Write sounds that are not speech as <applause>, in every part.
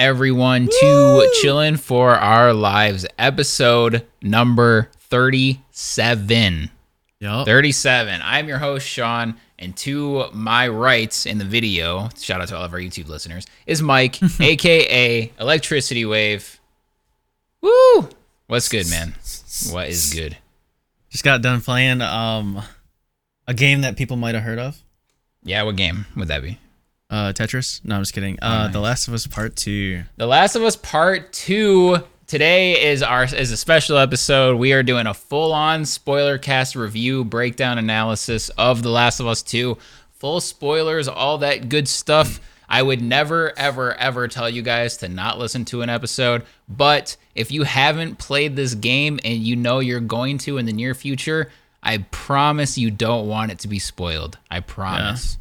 welcome in everyone to Chillin' for Our Lives episode number 37. Yep. 37. I'm your host, Sean, and to my rights in the video, shout out to all of our YouTube listeners, is Mike, <laughs> aka Electricity Wave. Woo! What's good, man? What is good? Just got done playing um a game that people might have heard of. Yeah, what game would that be? Uh Tetris. No, I'm just kidding. Uh nice. The Last of Us Part 2. The Last of Us Part 2. Today is our is a special episode. We are doing a full-on spoiler cast review, breakdown analysis of The Last of Us 2. Full spoilers, all that good stuff. I would never ever ever tell you guys to not listen to an episode, but if you haven't played this game and you know you're going to in the near future, I promise you don't want it to be spoiled. I promise.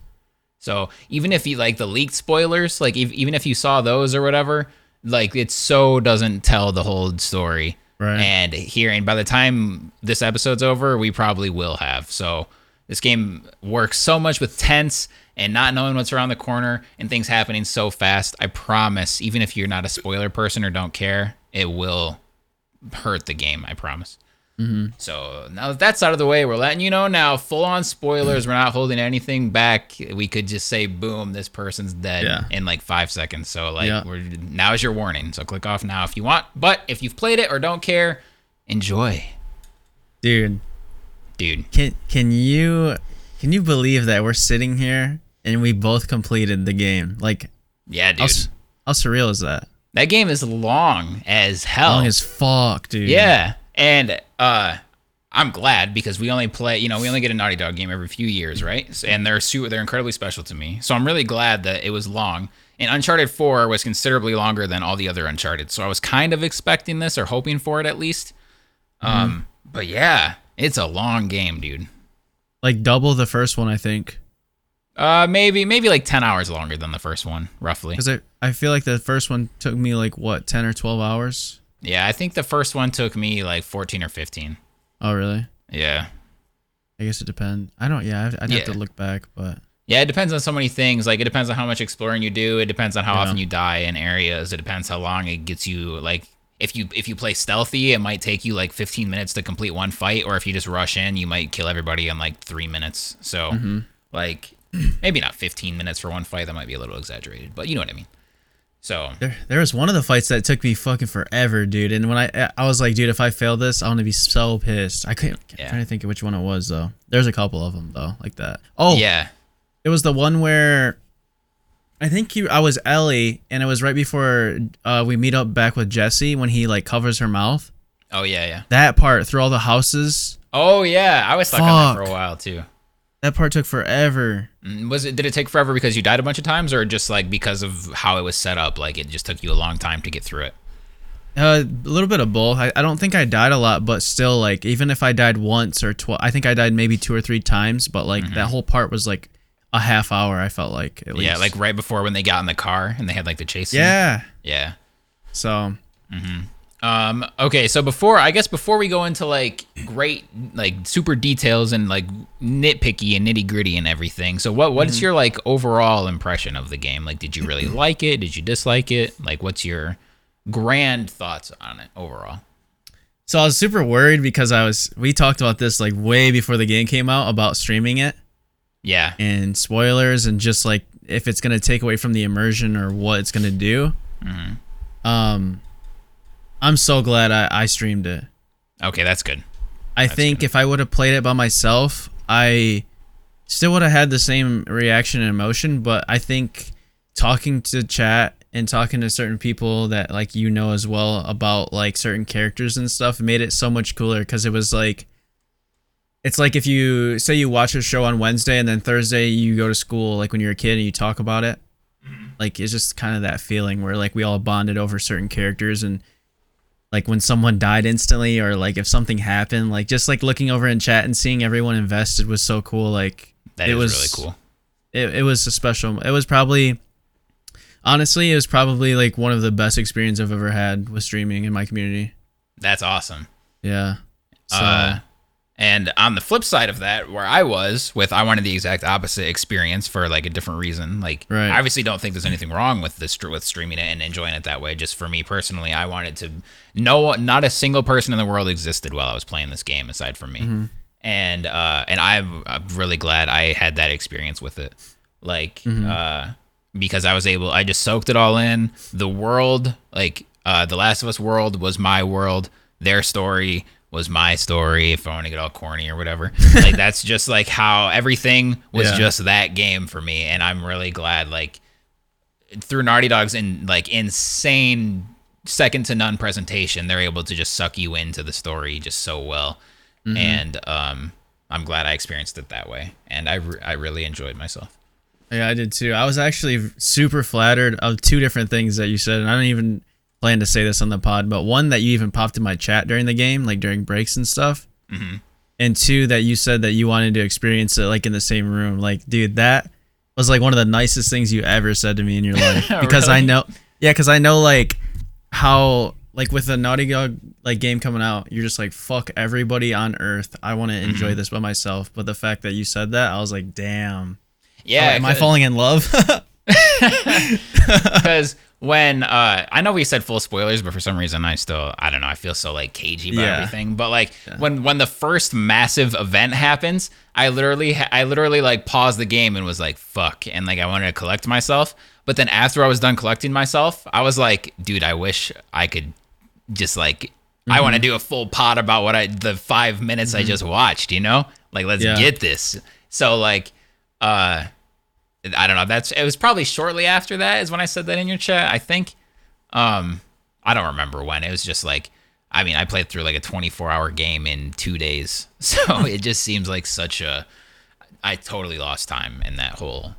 So even if you like the leaked spoilers, like if, even if you saw those or whatever, like it so doesn't tell the whole story. Right. And here, and by the time this episode's over, we probably will have. So this game works so much with tense and not knowing what's around the corner and things happening so fast. I promise, even if you're not a spoiler person or don't care, it will hurt the game. I promise. Mm-hmm. So now that that's out of the way, we're letting you know now. Full on spoilers. We're not holding anything back. We could just say, "Boom, this person's dead" Yeah. in like five seconds. So like, Yeah. we're now is your warning. So click off now if you want. But if you've played it or don't care, enjoy, Dude, dude. can can you can you believe that we're sitting here and we both completed the game? Like Yeah, dude. how, how surreal is that? that game is long as hell. Long as fuck, dude. Yeah, and uh, I'm glad because we only play. You know, we only get a Naughty Dog game every few years, right? And they're su- they're incredibly special to me. So I'm really glad that it was long. And Uncharted 4 was considerably longer than all the other Uncharted. So I was kind of expecting this or hoping for it at least. Um, but yeah, it's a long game, dude. Like double the first one, I think. Uh, maybe maybe like 10 hours longer than the first one, roughly. Cuz I I feel like the first one took me like what, 10 or 12 hours? Yeah, I think the first one took me like 14 or 15. Oh, really? Yeah. I guess it depends. I don't yeah, I'd, I'd have to look back, but Yeah, it depends on so many things. Like it depends on how much exploring you do. It depends on how Yeah. often you die in areas. It depends how long it gets you. Like if you if you play stealthy, it might take you like 15 minutes to complete one fight, or if you just rush in, you might kill everybody in like three minutes. So Mm-hmm. like <clears throat> maybe not 15 minutes for one fight. That might be a little exaggerated, but you know what I mean. So There, there was one of the fights that took me fucking forever, dude. And when I, I was like, dude, if I fail this, I'm gonna be so pissed. I couldn't. I'm trying to think of which one it was though. There's a couple of them though, like that. Oh, yeah, it was the one where I think you, I was Ellie, and it was right before uh, we meet up back with Jesse when he like covers her mouth. oh yeah, yeah. That part through all the houses. Oh yeah, I was stuck on that for a while too. That part took forever. Mm, Was it? Did it take forever because you died a bunch of times, or just like because of how it was set up? Like it just took you a long time to get through it. Uh, a little bit of both. I, I don't think I died a lot, but still, like, even if I died once or twice, I think I died maybe two or three times, but like that whole part was like a half hour. I felt like at least. Mm-hmm. Yeah, like right before when they got in the car and they had like the chase. scene. yeah. Yeah. So Um. Okay. So before, I guess before we go into like great, like super details and like nitpicky and nitty gritty and everything. So what what's your like overall impression of the game? Like, did you really <clears throat> like it? Did you dislike it? Like, what's your grand thoughts on it overall? so I was super worried because I was we talked about this like way before the game came out about streaming it Yeah. and spoilers and just like if it's gonna take away from the immersion or what it's gonna do. Um, I'm so glad I, I streamed it. Okay, that's good. I think if I would have played it by myself, I still would have had the same reaction and emotion. But I think talking to chat and talking to certain people that like you know as well about like certain characters and stuff made it so much cooler because it was like it's like if you say you watch a show on Wednesday and then Thursday you go to school like when you're a kid and you talk about it. Mm-hmm. Like it's just kind of that feeling where like we all bonded over certain characters and like when someone died instantly or like if something happened like just like looking over in chat and seeing everyone invested was so cool like That it was really cool. it, it was a special it was probably honestly it was probably like one of the best experience i've ever had with streaming in my community That's awesome. yeah so Uh, And on the flip side of that, where I was with, I wanted the exact opposite experience for like a different reason. Like, Right. I obviously don't think there's anything wrong with this with streaming it and enjoying it that way. Just for me personally, I wanted to no, not a single person in the world existed while I was playing this game aside from me. And uh, and I'm, I'm really glad I had that experience with it. Like, uh, because I was able, I just soaked it all in. The world, like uh, the Last of Us world, was my world. Their story was my story. If I want to get all corny or whatever, <laughs> like that's just like how everything was Yeah. just that game for me, and I'm really glad. Like through Naughty Dog's in like insane second to none presentation, they're able to just suck you into the story just so well, and um, I'm glad I experienced it that way, and I re- I really enjoyed myself. Yeah, I did too. I was actually super flattered of two different things that you said, and I don't even plan to say this on the pod, but one that you even popped in my chat during the game, like during breaks and stuff, Mm-hmm. and two that you said that you wanted to experience it like in the same room. Like, dude, that was like one of the nicest things you ever said to me in your <laughs> life because I know, yeah, because I know like how like with the Naughty Dog like game coming out, you're just like fuck everybody on Earth. I want to Mm-hmm. enjoy this by myself. But the fact that you said that, I was like, damn. Yeah, Oh, am I falling in love? <laughs> <laughs> because when uh I know we said full spoilers, but for some reason I still I don't know, I feel so like cagey about Yeah. everything. But like when when the first massive event happens, I literally I literally like paused the game and was like fuck and like I wanted to collect myself. But then after I was done collecting myself, I was like, dude, I wish I could just like I want to do a full pod about what I the 5 minutes I just watched, you know? Like let's Yeah. get this. So like uh I don't know. That's it was probably shortly after that is when I said that in your chat. I think. Um, I don't remember when. It was just like, I mean, I played through like a 24 hour game in two days, <laughs> so it just seems like such a. I totally lost time in that whole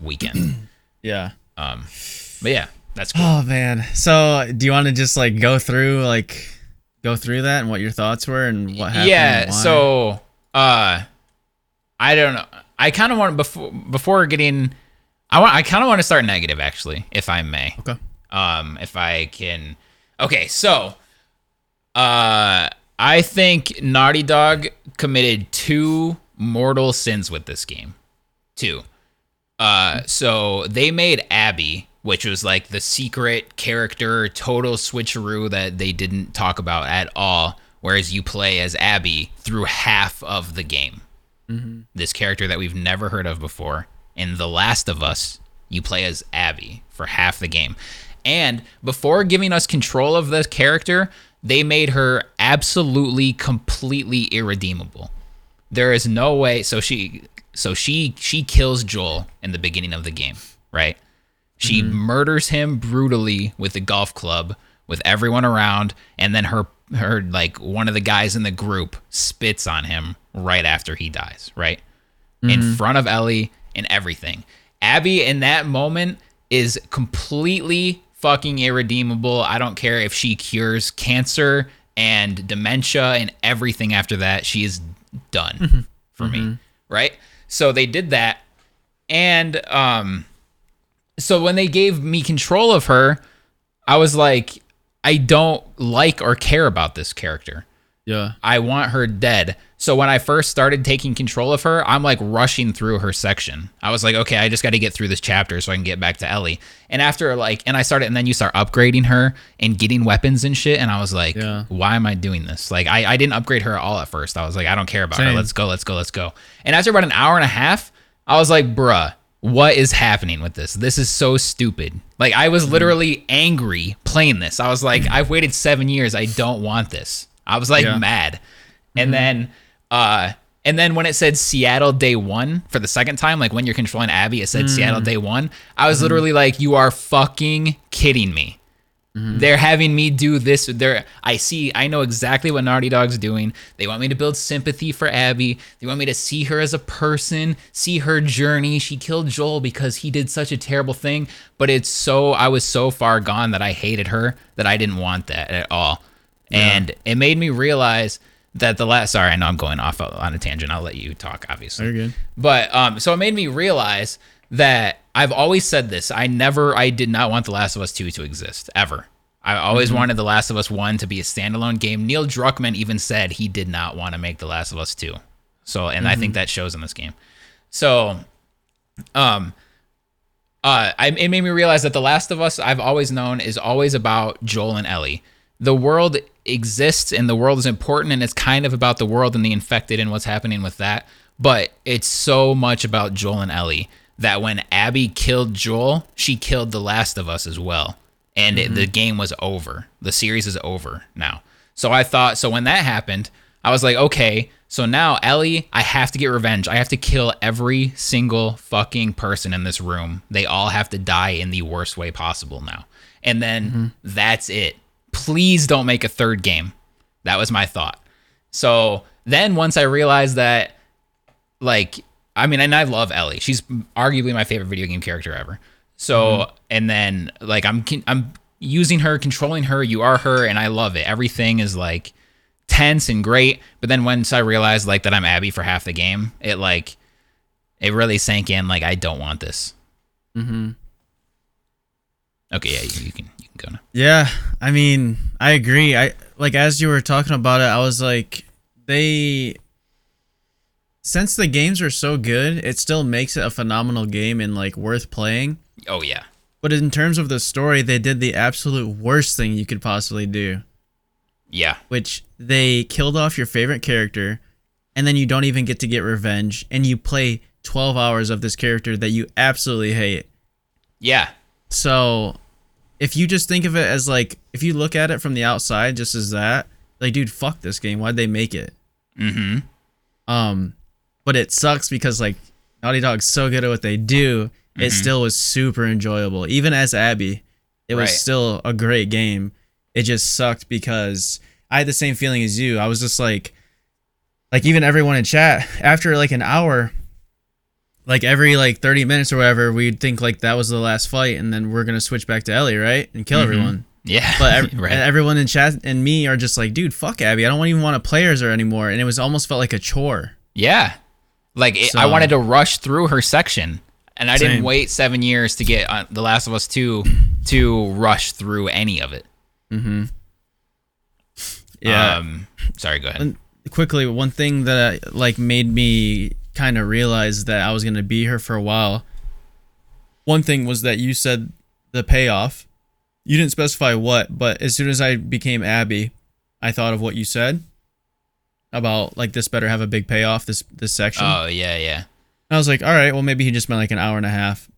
weekend. <clears throat> yeah. Um, but yeah, that's cool. Oh man. So do you want to just like go through like go through that and what your thoughts were and what happened? yeah. So, uh, I don't know. I kind of want before before getting. I want. I kind of want to start negative, actually, if I may. okay. um if i can okay so uh i think naughty dog committed two mortal sins with this game two uh so they made abby which was like the secret character total switcheroo that they didn't talk about at all whereas you play as abby through half of the game Mm-hmm. this character that we've never heard of before. In The Last of Us, you play as Abby for half the game. And before giving us control of the character, they made her absolutely completely irredeemable. There is no way so she so she she kills Joel in the beginning of the game, right? She mm-hmm. murders him brutally with a golf club with everyone around and then her her like one of the guys in the group spits on him right after he dies, right? In mm-hmm. front of Ellie and everything. Abby in that moment is completely fucking irredeemable. I don't care if she cures cancer and dementia and everything after that. She is done mm-hmm. for me, mm-hmm. right? So they did that and um so when they gave me control of her, I was like, I don't like or care about this character. Yeah. I want her dead. So when I first started taking control of her, I'm like rushing through her section. I was like, okay, I just got to get through this chapter so I can get back to Ellie. And after like, and I started, and then you start upgrading her and getting weapons and shit. And I was like, Yeah. why am I doing this? Like, I, I didn't upgrade her at all at first. I was like, I don't care about her. Let's go, let's go, let's go. And after about an hour and a half, I was like, bruh, what is happening with this? This is so stupid. Like, I was mm-hmm. literally angry playing this. I was like, mm-hmm. I've waited seven years. I don't want this. I was like Yeah. mad. And mm-hmm. then uh and then when it said Seattle day 1 for the second time like when you're controlling Abby it said Seattle mm. day 1, I was literally like you are fucking kidding me. They're having me do this. They're I see I know exactly what Naughty Dog's doing. They want me to build sympathy for Abby. They want me to see her as a person, see her journey. She killed Joel because he did such a terrible thing, but it's so I was so far gone that I hated her that I didn't want that at all. And it made me realize that the last sorry, I know I'm going off on a tangent. I'll let you talk obviously. Very good. But um, so it made me realize that I've always said this. I never, I did not want The Last of Us 2 to exist ever. I always wanted The Last of Us 1 to be a standalone game. Neil Druckmann even said he did not want to make The Last of Us 2. So, and I think that shows in this game. So, um, uh, I, it made me realize that The Last of Us, I've always known, is always about Joel and Ellie. The world exists and the world is important, and it's kind of about the world and the infected and what's happening with that. But it's so much about Joel and Ellie that when Abby killed Joel, she killed The Last of Us as well. And it, the mm-hmm. game was over. The series is over now. So I thought, so when that happened, I was like, okay, so now Ellie, I have to get revenge. I have to kill every single fucking person in this room. They all have to die in the worst way possible now. And then mm-hmm. that's it. Please don't make a third game. That was my thought. So then once I realized that, like, I mean, and I love Ellie. She's arguably my favorite video game character ever. So, and then like I'm I'm using her, controlling her. You are her, and I love it. Everything is like tense and great. But then once I realized like that I'm Abby for half the game, it like it really sank in. Like I don't want this. Mm-hmm. Okay, yeah, you, you can you can go now. Yeah, I mean, I agree. I like as you were talking about it, I was like, they since the games are so good, it still makes it a phenomenal game and like worth playing. Oh yeah, But in terms of the story, they did the absolute worst thing you could possibly do, yeah, which they killed off your favorite character, and then you don't even get to get revenge, and you play 12 hours of this character that you absolutely hate. yeah, So, if you just think of it as like, if you look at it from the outside, just as that, like, dude, fuck this game. Why'd they make it? mm-hmm, Um, but it sucks because like Naughty Dog's so good at what they do, it mm-hmm. still was super enjoyable. Even as Abby, it was Right. still a great game. It just sucked because I had the same feeling as you. I was just like, like even everyone in chat after like an hour, like every like thirty minutes or whatever, we'd think like that was the last fight, and then we're gonna switch back to Ellie, right, and kill mm-hmm. everyone. yeah. But ev- <laughs> right. and everyone in chat and me are just like, dude, fuck Abby. I don't even want to play her anymore. And it was almost felt like a chore. Yeah. Like it, I wanted to rush through her section, and I didn't wait seven years to get uh, The Last of Us two to rush through any of it. Yeah. Um, sorry. Go ahead. And quickly, one thing that uh, like made me kind of realize that I was gonna be here for a while. One thing was that you said the payoff. You didn't specify what, but as soon as I became Abby, I thought of what you said about like this better have a big payoff. This this section. Oh yeah, yeah. And I was like, all right, well maybe he just meant like an hour and a half.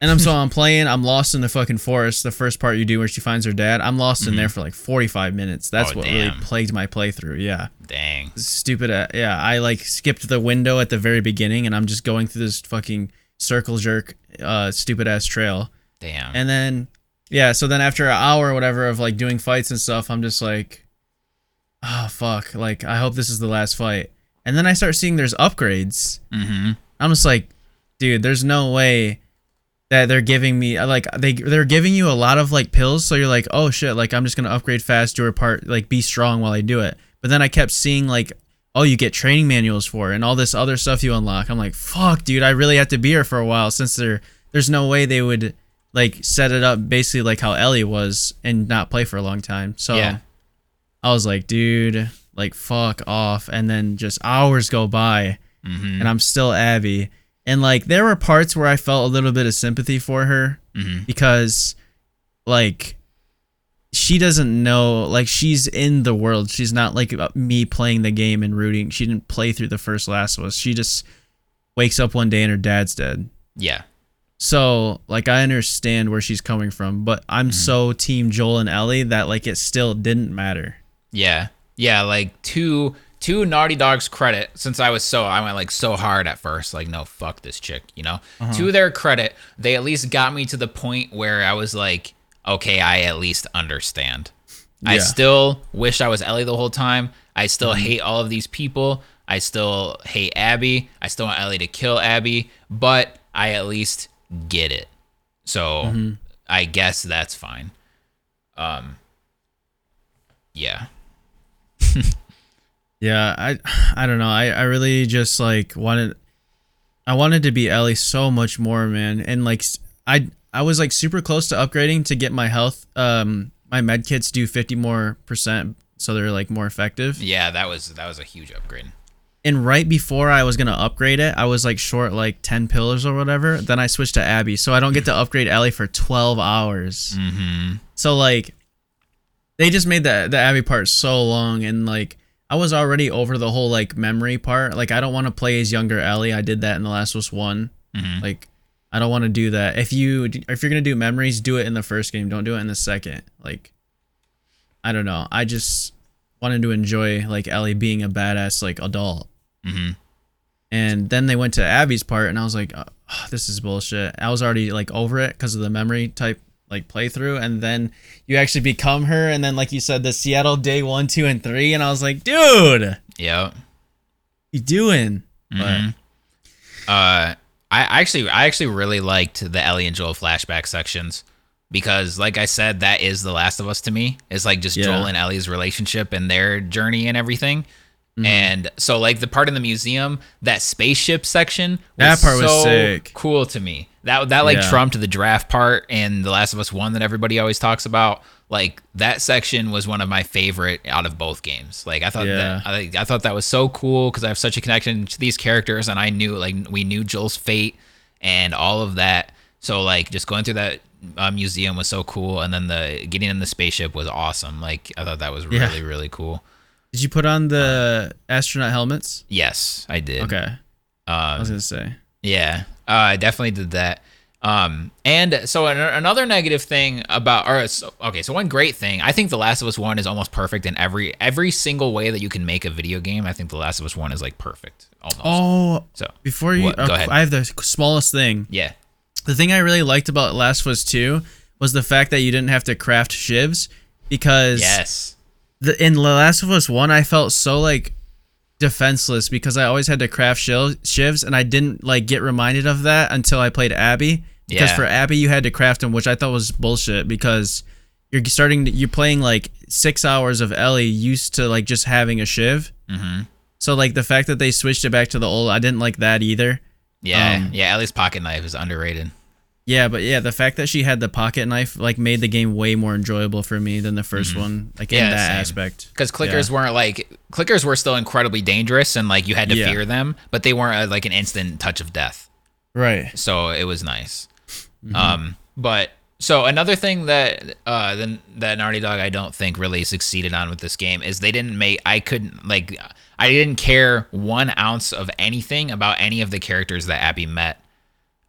And I'm so <laughs> I'm playing. I'm lost in the fucking forest. The first part you do where she finds her dad. I'm lost in there for like 45 minutes. That's Mm-hmm. Oh, what damn. really plagued my playthrough. Yeah, Dang. stupid. Uh, yeah, I like skipped the window at the very beginning, and I'm just going through this fucking circle jerk, uh, stupid ass trail. Damn. And then, yeah, so then after an hour or whatever of like doing fights and stuff, I'm just like, oh fuck, like I hope this is the last fight. And then I start seeing there's upgrades. mm-hmm. I'm just like, dude, there's no way that they're giving me like they they're giving you a lot of like pills, so you're like, oh shit, like I'm just gonna upgrade fast, do a part, like be strong while I do it. But then I kept seeing like, oh, you get training manuals for and all this other stuff you unlock. I'm like, fuck, dude, I really have to be here for a while since there there's no way they would like set it up basically like how Ellie was and not play for a long time. So Yeah. I was like, dude, like fuck off. And then just hours go by Mm-hmm. and I'm still Abby. And like there were parts where I felt a little bit of sympathy for her Mm-hmm. because like she doesn't know like she's in the world. She's not like uh, me playing the game and rooting. She didn't play through the first Last of Us. She just wakes up one day and her dad's dead. Yeah. So like I understand where she's coming from, but I'm so team Joel and Ellie that like it still didn't matter. Yeah. Yeah. Like to to Naughty Dog's credit, since I was so I went like so hard at first, like no fuck this chick, you know. Uh-huh. To their credit, they at least got me to the point where I was like, okay, I at least understand. I still wish I was Ellie the whole time. I still mm-hmm. hate all of these people. I still hate Abby. I still want Ellie to kill Abby, but I at least get it. So mm-hmm. I guess that's fine. Um yeah. <laughs> Yeah, I I don't know. I, I really just like wanted I wanted to be Ellie so much more, man. And like I I was like super close to upgrading to get my health um my med kits do 50 more percent, so they're like more effective. Yeah, that was that was a huge upgrade. And right before I was gonna upgrade it, I was like short like 10 pillars or whatever. Then I switched to Abby, so I don't get to upgrade Ellie for 12 hours. Mm-hmm. So like, they just made the the Abby part so long, and like I was already over the whole like memory part. Like I don't want to play as younger Ellie. I did that in the Last of Us One. Mhm. Like I don't want to do that. If you if you're gonna do memories, do it in the first game. Don't do it in the second. Like I don't know. I just wanted to enjoy like Ellie being a badass like adult. Mhm. And then they went to Abby's part, and I was like, oh, "This is bullshit." I was already like over it because of the memory type like playthrough, and then you actually become her, and then like you said, the Seattle day one, two, and three, and I was like, "Dude, Yep. you doing?" Mhm. Uh, I actually, I actually really liked the Ellie and Joel flashback sections because, like I said, that is The Last of Us to me. It's like just Yeah. Joel and Ellie's relationship and their journey and everything. Mm-hmm. And so, like the part in the museum, that spaceship section, That part was so sick. cool to me. That that like Yeah. trumped the draft part and The Last of Us One that everybody always talks about. Like that section was one of my favorite out of both games. Like I thought Yeah. that I, I thought that was so cool because I have such a connection to these characters, and I knew like we knew Joel's fate and all of that. So like just going through that uh, museum was so cool, and then the getting in the spaceship was awesome. Like I thought that was Yeah. really really cool. Did you put on the astronaut helmets? Yes, I did. Okay, I Um, was gonna say. Yeah, uh, I definitely did that. Um, and so an- another negative thing about, or so, okay, so one great thing, I think The Last of Us One is almost perfect in every every single way that you can make a video game. I think The Last of Us One is like perfect, almost. Oh, so before you, What? Go uh, ahead. I have the smallest thing. yeah, The thing I really liked about Last of Us Two was the fact that you didn't have to craft shivs because yes, the in The Last of Us One, I felt so like defenseless because I always had to craft shivs, and I didn't like get reminded of that until I played Abby. Because Yeah. for Abby, you had to craft them, which I thought was bullshit. Because you're starting, to, you're playing like six hours of Ellie used to like just having a shiv. mm-hmm. So like the fact that they switched it back to the old, I didn't like that either. yeah, Um, yeah. Ellie's pocket knife is underrated. Yeah, but yeah, the fact that she had the pocket knife like made the game way more enjoyable for me than the 1st one. Like Mm-hmm. Yeah, in that same. aspect. Because clickers Yeah. weren't like clickers were still incredibly dangerous and like you had to Yeah. fear them, but they weren't uh, like an instant touch of death. Right. so it was nice. Mm-hmm. Um, but so another thing that uh then that Naughty Dog I don't think really succeeded on with this game is they didn't make I couldn't like I didn't care one ounce of anything about any of the characters that Abby met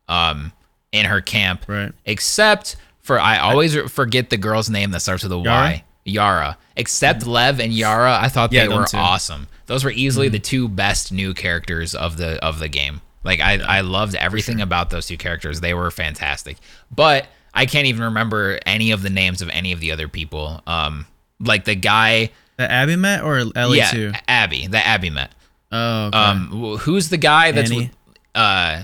um in her camp Right. except for I always forget the girl's name that starts with a Y. Yara. Except Lev and Yara, I thought Yeah, they were too. awesome. Those were easily the two best new characters of the of the game. Like I I loved everything about those two characters. They were fantastic. But I can't even remember any of the names of any of the other people. Um like the guy The Abby met or Ellie yeah, too? Abby, that Abby met. Oh, okay. Um, who's the guy that's Manny? with, uh,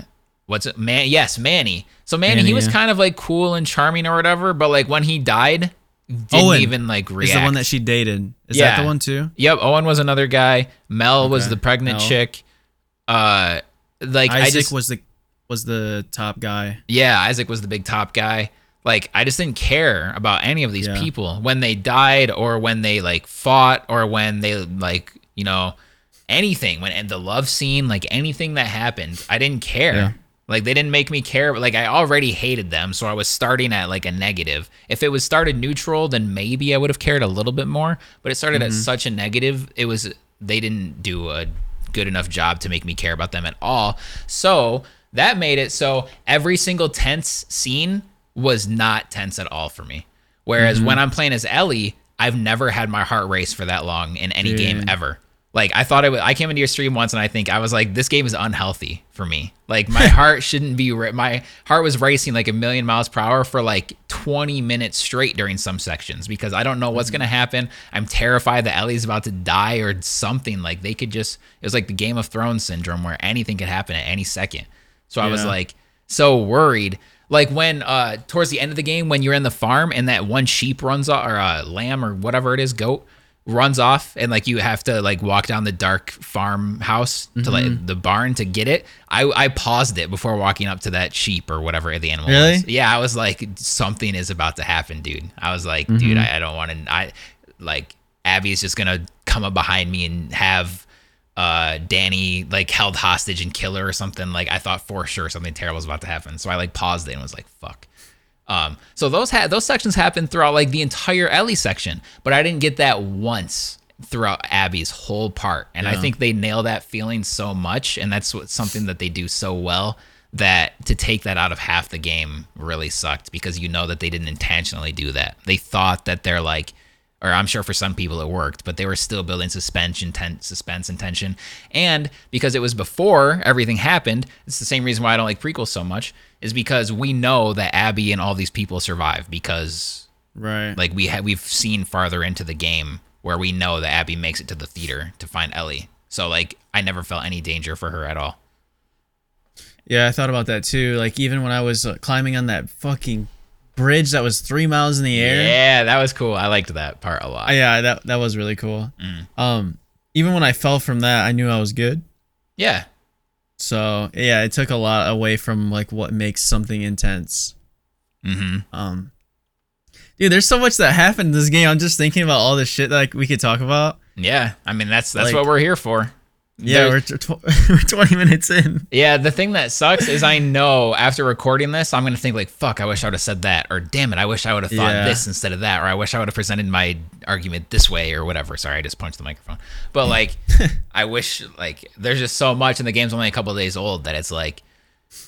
what's it? Man, yes, Manny. So Manny, he was yeah. kind of like cool and charming or whatever, but like when he died, didn't Owen even like react. is the one that she dated. Is Yeah. that the one too? Yep, Owen was another guy. Mel was the pregnant Mel. chick. Uh, like I Isaac just was the was the top guy. yeah, Isaac was the big top guy. Like I just didn't care about any of these Yeah. people when they died or when they like fought or when they like you know anything when and the love scene like anything that happened I didn't care. Yeah. Like they didn't make me care. Like I already hated them, so I was starting at like a negative. If it was started neutral, then maybe I would have cared a little bit more. But it started Mm-hmm. at such a negative. It was they didn't do a good enough job to make me care about them at all. So that made it so every single tense scene was not tense at all for me. Whereas Mm-hmm. when I'm playing as Ellie, I've never had my heart race for that long in any game ever. Like I thought it was, I came into your stream once and I think I was like, this game is unhealthy for me. Like my <laughs> heart shouldn't be, my heart was racing like a million miles per hour for like 20 minutes straight during some sections because I don't know what's going to happen. I'm terrified that Ellie's about to die or something. Like they could just, it was like the Game of Thrones syndrome where anything could happen at any second. So I was like so worried. Like when uh towards the end of the game when you're in the farm and that one sheep runs off or uh, lamb or whatever it is, goat runs off and like you have to like walk down the dark farmhouse to Mm-hmm. like the barn to get it. I I paused it before walking up to that sheep or whatever the animal Really? was. Yeah, I was like something is about to happen, dude. I was like, Mm-hmm. dude, I, I don't want to I like Abby's just going to come up behind me and have uh Dina like held hostage and kill her or something. Like I thought for sure something terrible was about to happen. So I like paused it and was like, fuck. Um, so those had those sections happened throughout like the entire Ellie section, but I didn't get that once throughout Abby's whole part, and I think they nail that feeling so much, and that's what something that they do so well that to take that out of half the game really sucked because you know that they didn't intentionally do that. They thought that they're like or I'm sure for some people it worked, but they were still building suspense and ten- suspense and tension. And because it was before everything happened, it's the same reason why I don't like prequels so much, is because we know that Abby and all these people survive because Right. like we ha- we've seen farther into the game where we know that Abby makes it to the theater to find Ellie. So like I never felt any danger for her at all. Yeah, I thought about that too. Like even when I was uh, climbing on that fucking bridge that was three miles in the air. Yeah, that was cool. I liked that part a lot. Yeah, that that was really cool. Mm. Um, even when I fell from that, I knew I was good. yeah. So yeah, it took a lot away from like what makes something intense. Mm-hmm. Um, dude, there's so much that happened in this game. I'm just thinking about all this shit that like, we could talk about. Yeah. I mean that's that's Like- what we're here for. Yeah, we're, tw- <laughs> we're 20 minutes in. Yeah, the thing that sucks is I know after recording this, I'm gonna think like, "Fuck, I wish I would have said that," or "Damn it, I wish I would have thought Yeah. this instead of that," or "I wish I would have presented my argument this way," or whatever. Sorry, I just punched the microphone. But <laughs> like, I wish like there's just so much, and the game's only a couple days old that it's like.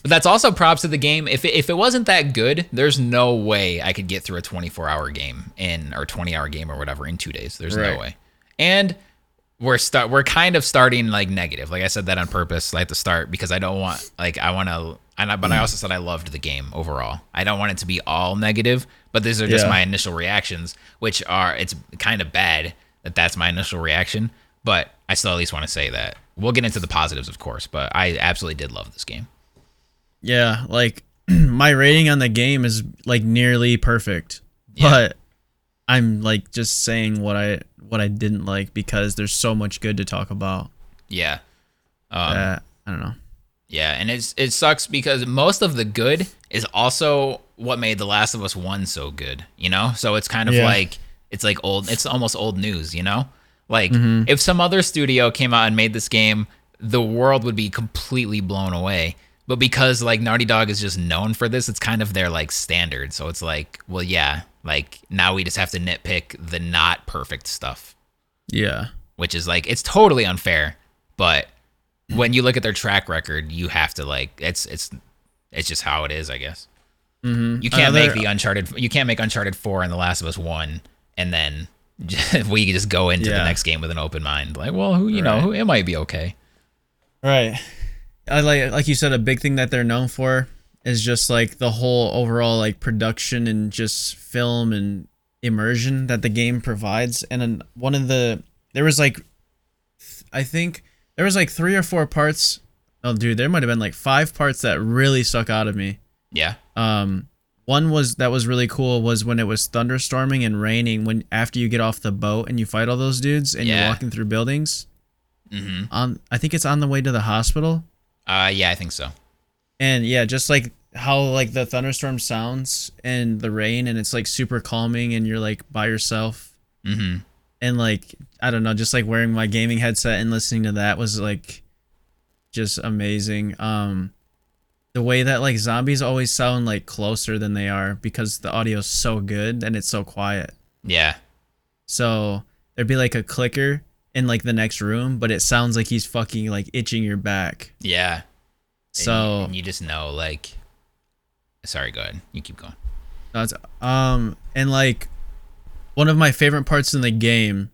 But that's also props to the game. If it, if it wasn't that good, there's no way I could get through a 24 hour game in or 20 hour game or whatever in two days. There's Right. no way. And we're start we're kind of starting like negative. Like I said that on purpose, like the start because I don't want like I want to. And I, but I mm. also said I loved the game overall. I don't want it to be all negative, but these are just Yeah. my initial reactions, which are it's kind of bad that that's my initial reaction. But I still at least want to say that we'll get into the positives, of course. But I absolutely did love this game. Yeah, like <clears throat> my rating on the game is like nearly perfect, Yeah. but I'm like just saying what I what I didn't like because there's so much good to talk about. Yeah. Um, that I don't know. Yeah, and it's it sucks because most of the good is also what made The Last of Us One so good. You know, so it's kind of Yeah. like it's like old. It's almost old news. You know, like Mm-hmm. if some other studio came out and made this game, the world would be completely blown away. But because like Naughty Dog is just known for this, it's kind of their like standard. So it's like, well, yeah, like now we just have to nitpick the not perfect stuff Yeah, which is like it's totally unfair. But when you look at their track record, you have to like it's it's it's just how it is, I guess. mm-hmm. You can't make the Uncharted. You can't make Uncharted Four and The Last of Us One, and then <laughs> we just go into the next game with an open mind. Like, well, who you know, who it might be okay. Right. I like like you said, a big thing that they're known for is just like the whole overall like production and just film and immersion that the game provides. And then one of the there was like I think there was like three or four parts. Oh, dude, there might have been like five parts that really stuck out of me. Yeah, Um, one was that was really cool was when it was thunderstorming and raining. When after you get off the boat and you fight all those dudes and Yeah. you're walking through buildings. Mm-hmm. On I think it's on the way to the hospital. uh, yeah, I think so. And yeah, just like how like the thunderstorm sounds and the rain and it's like super calming and you're like by yourself hmm and like I don't know, just like wearing my gaming headset and listening to that was like just amazing. Um the way that like zombies always sound like closer than they are because the audio's so good and it's so quiet. Yeah, So there'd be like a clicker in like the next room, but it sounds like he's fucking like itching your back. yeah. So and you just know, like, sorry, go ahead. You keep going. Um and like one of my favorite parts in the game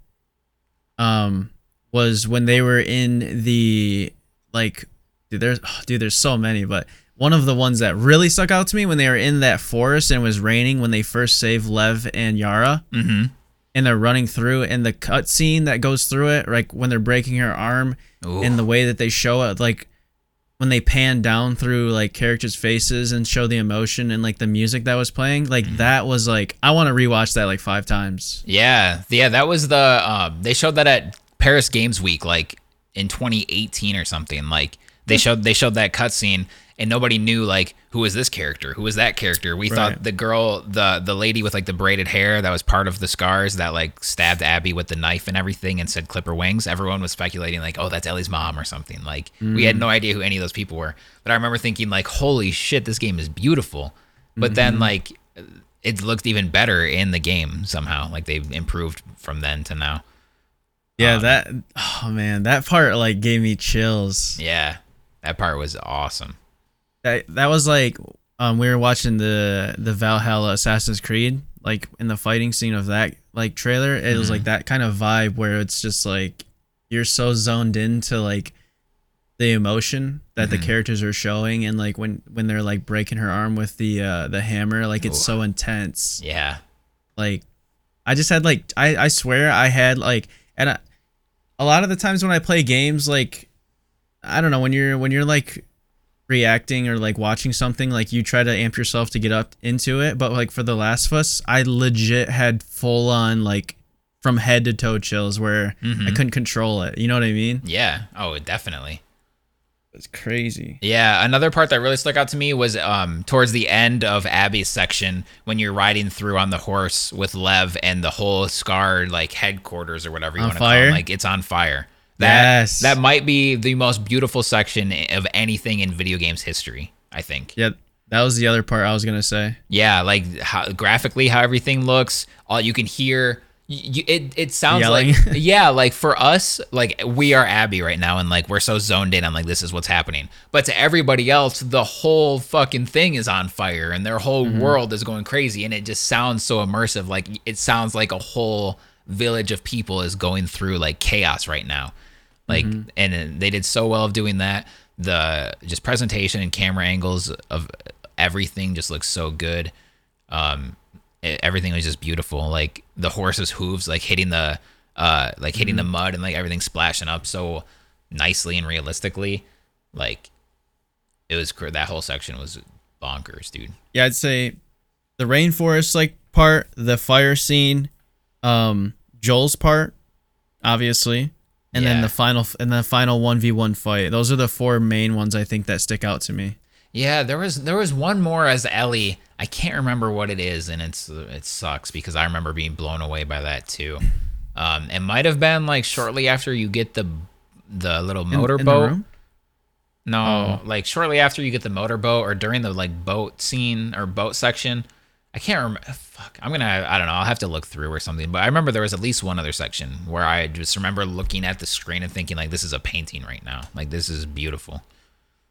um was when they were in the like dude there's oh, <sighs> dude there's so many but one of the ones that really stuck out to me when they were in that forest and it was raining when they first saved Lev and Yara Mm-hmm. and they're running through and the cutscene that goes through it like when they're breaking her arm and the way that they show it like when they pan down through like characters' faces and show the emotion and like the music that was playing, like Mm-hmm. that was like I want to rewatch that like five times. Yeah, yeah, that was the um, they showed that at Paris Games Week like in 2018 or something. Like they showed they showed that cutscene and nobody knew like who was this character, who was that character. We Right. thought the girl, the the lady with like the braided hair that was part of the scars that like stabbed Abby with the knife and everything and said clipper wings. Everyone was speculating like, oh, that's Ellie's mom or something. Like we had no idea who any of those people were. But I remember thinking like, holy shit, this game is beautiful. But then like it looked even better in the game somehow. Like they've improved from then to now. Yeah, Um, that oh man, that part like gave me chills. Yeah, that part was awesome. That that was like um we were watching the the Valhalla Assassin's Creed like in the fighting scene of that like trailer. It was Mm-hmm. like that kind of vibe where it's just like you're so zoned into like the emotion that Mm-hmm. the characters are showing and like when when they're like breaking her arm with the uh the hammer like it's Ooh. so intense Yeah, like i just had like i i swear i had like and I, a lot of the times when i play games like i don't know when you're when you're like reacting or like watching something like you try to amp yourself to get up into it but like for the last of us i legit had full on like from head to toe chills where i couldn't control it you know what i mean yeah. Oh, definitely. it's crazy Yeah, another part that really stuck out to me was um towards the end of Abby's section when you're riding through on the horse with Lev and the whole Scar like headquarters or whatever you On want to call it, like it's on fire. That Yes. that might be the most beautiful section of anything in video games history. I think. yeah that was the other part i was gonna say Yeah, like how graphically how everything looks. All you can hear. You, it it sounds Yelling. like <laughs> yeah, like for us, like we are Abby right now, and like we're so zoned in on like this is what's happening. But to everybody else, the whole fucking thing is on fire, and their whole mm-hmm. world is going crazy, and it just sounds so immersive. Like it sounds like a whole village of people is going through like chaos right now. Like, and uh, they did so well of doing that. The just presentation and camera angles of everything just looks so good. Um, e- everything was just beautiful. Like the horse's hooves, like hitting the, uh, like hitting the mud and like everything splashing up so nicely and realistically. Like it was that whole section was bonkers, dude. yeah i'd say the rainforest like part the fire scene um joel's part obviously and then the final and the final 1v1 fight those are the four main ones i think that stick out to me Yeah, there was there was one more as Ellie. I can't remember what it is, and it's it sucks because I remember being blown away by that too. Um, it might have been like shortly after you get the the little In- in the motorboat. No, like shortly after you get the motorboat or during the like boat scene or boat section. I can't remember. Fuck, I'm gonna. I don't know. I'll have to look through or something. But I remember there was at least one other section where I just remember looking at the screen and thinking like, "This is a painting right now. Like this is beautiful."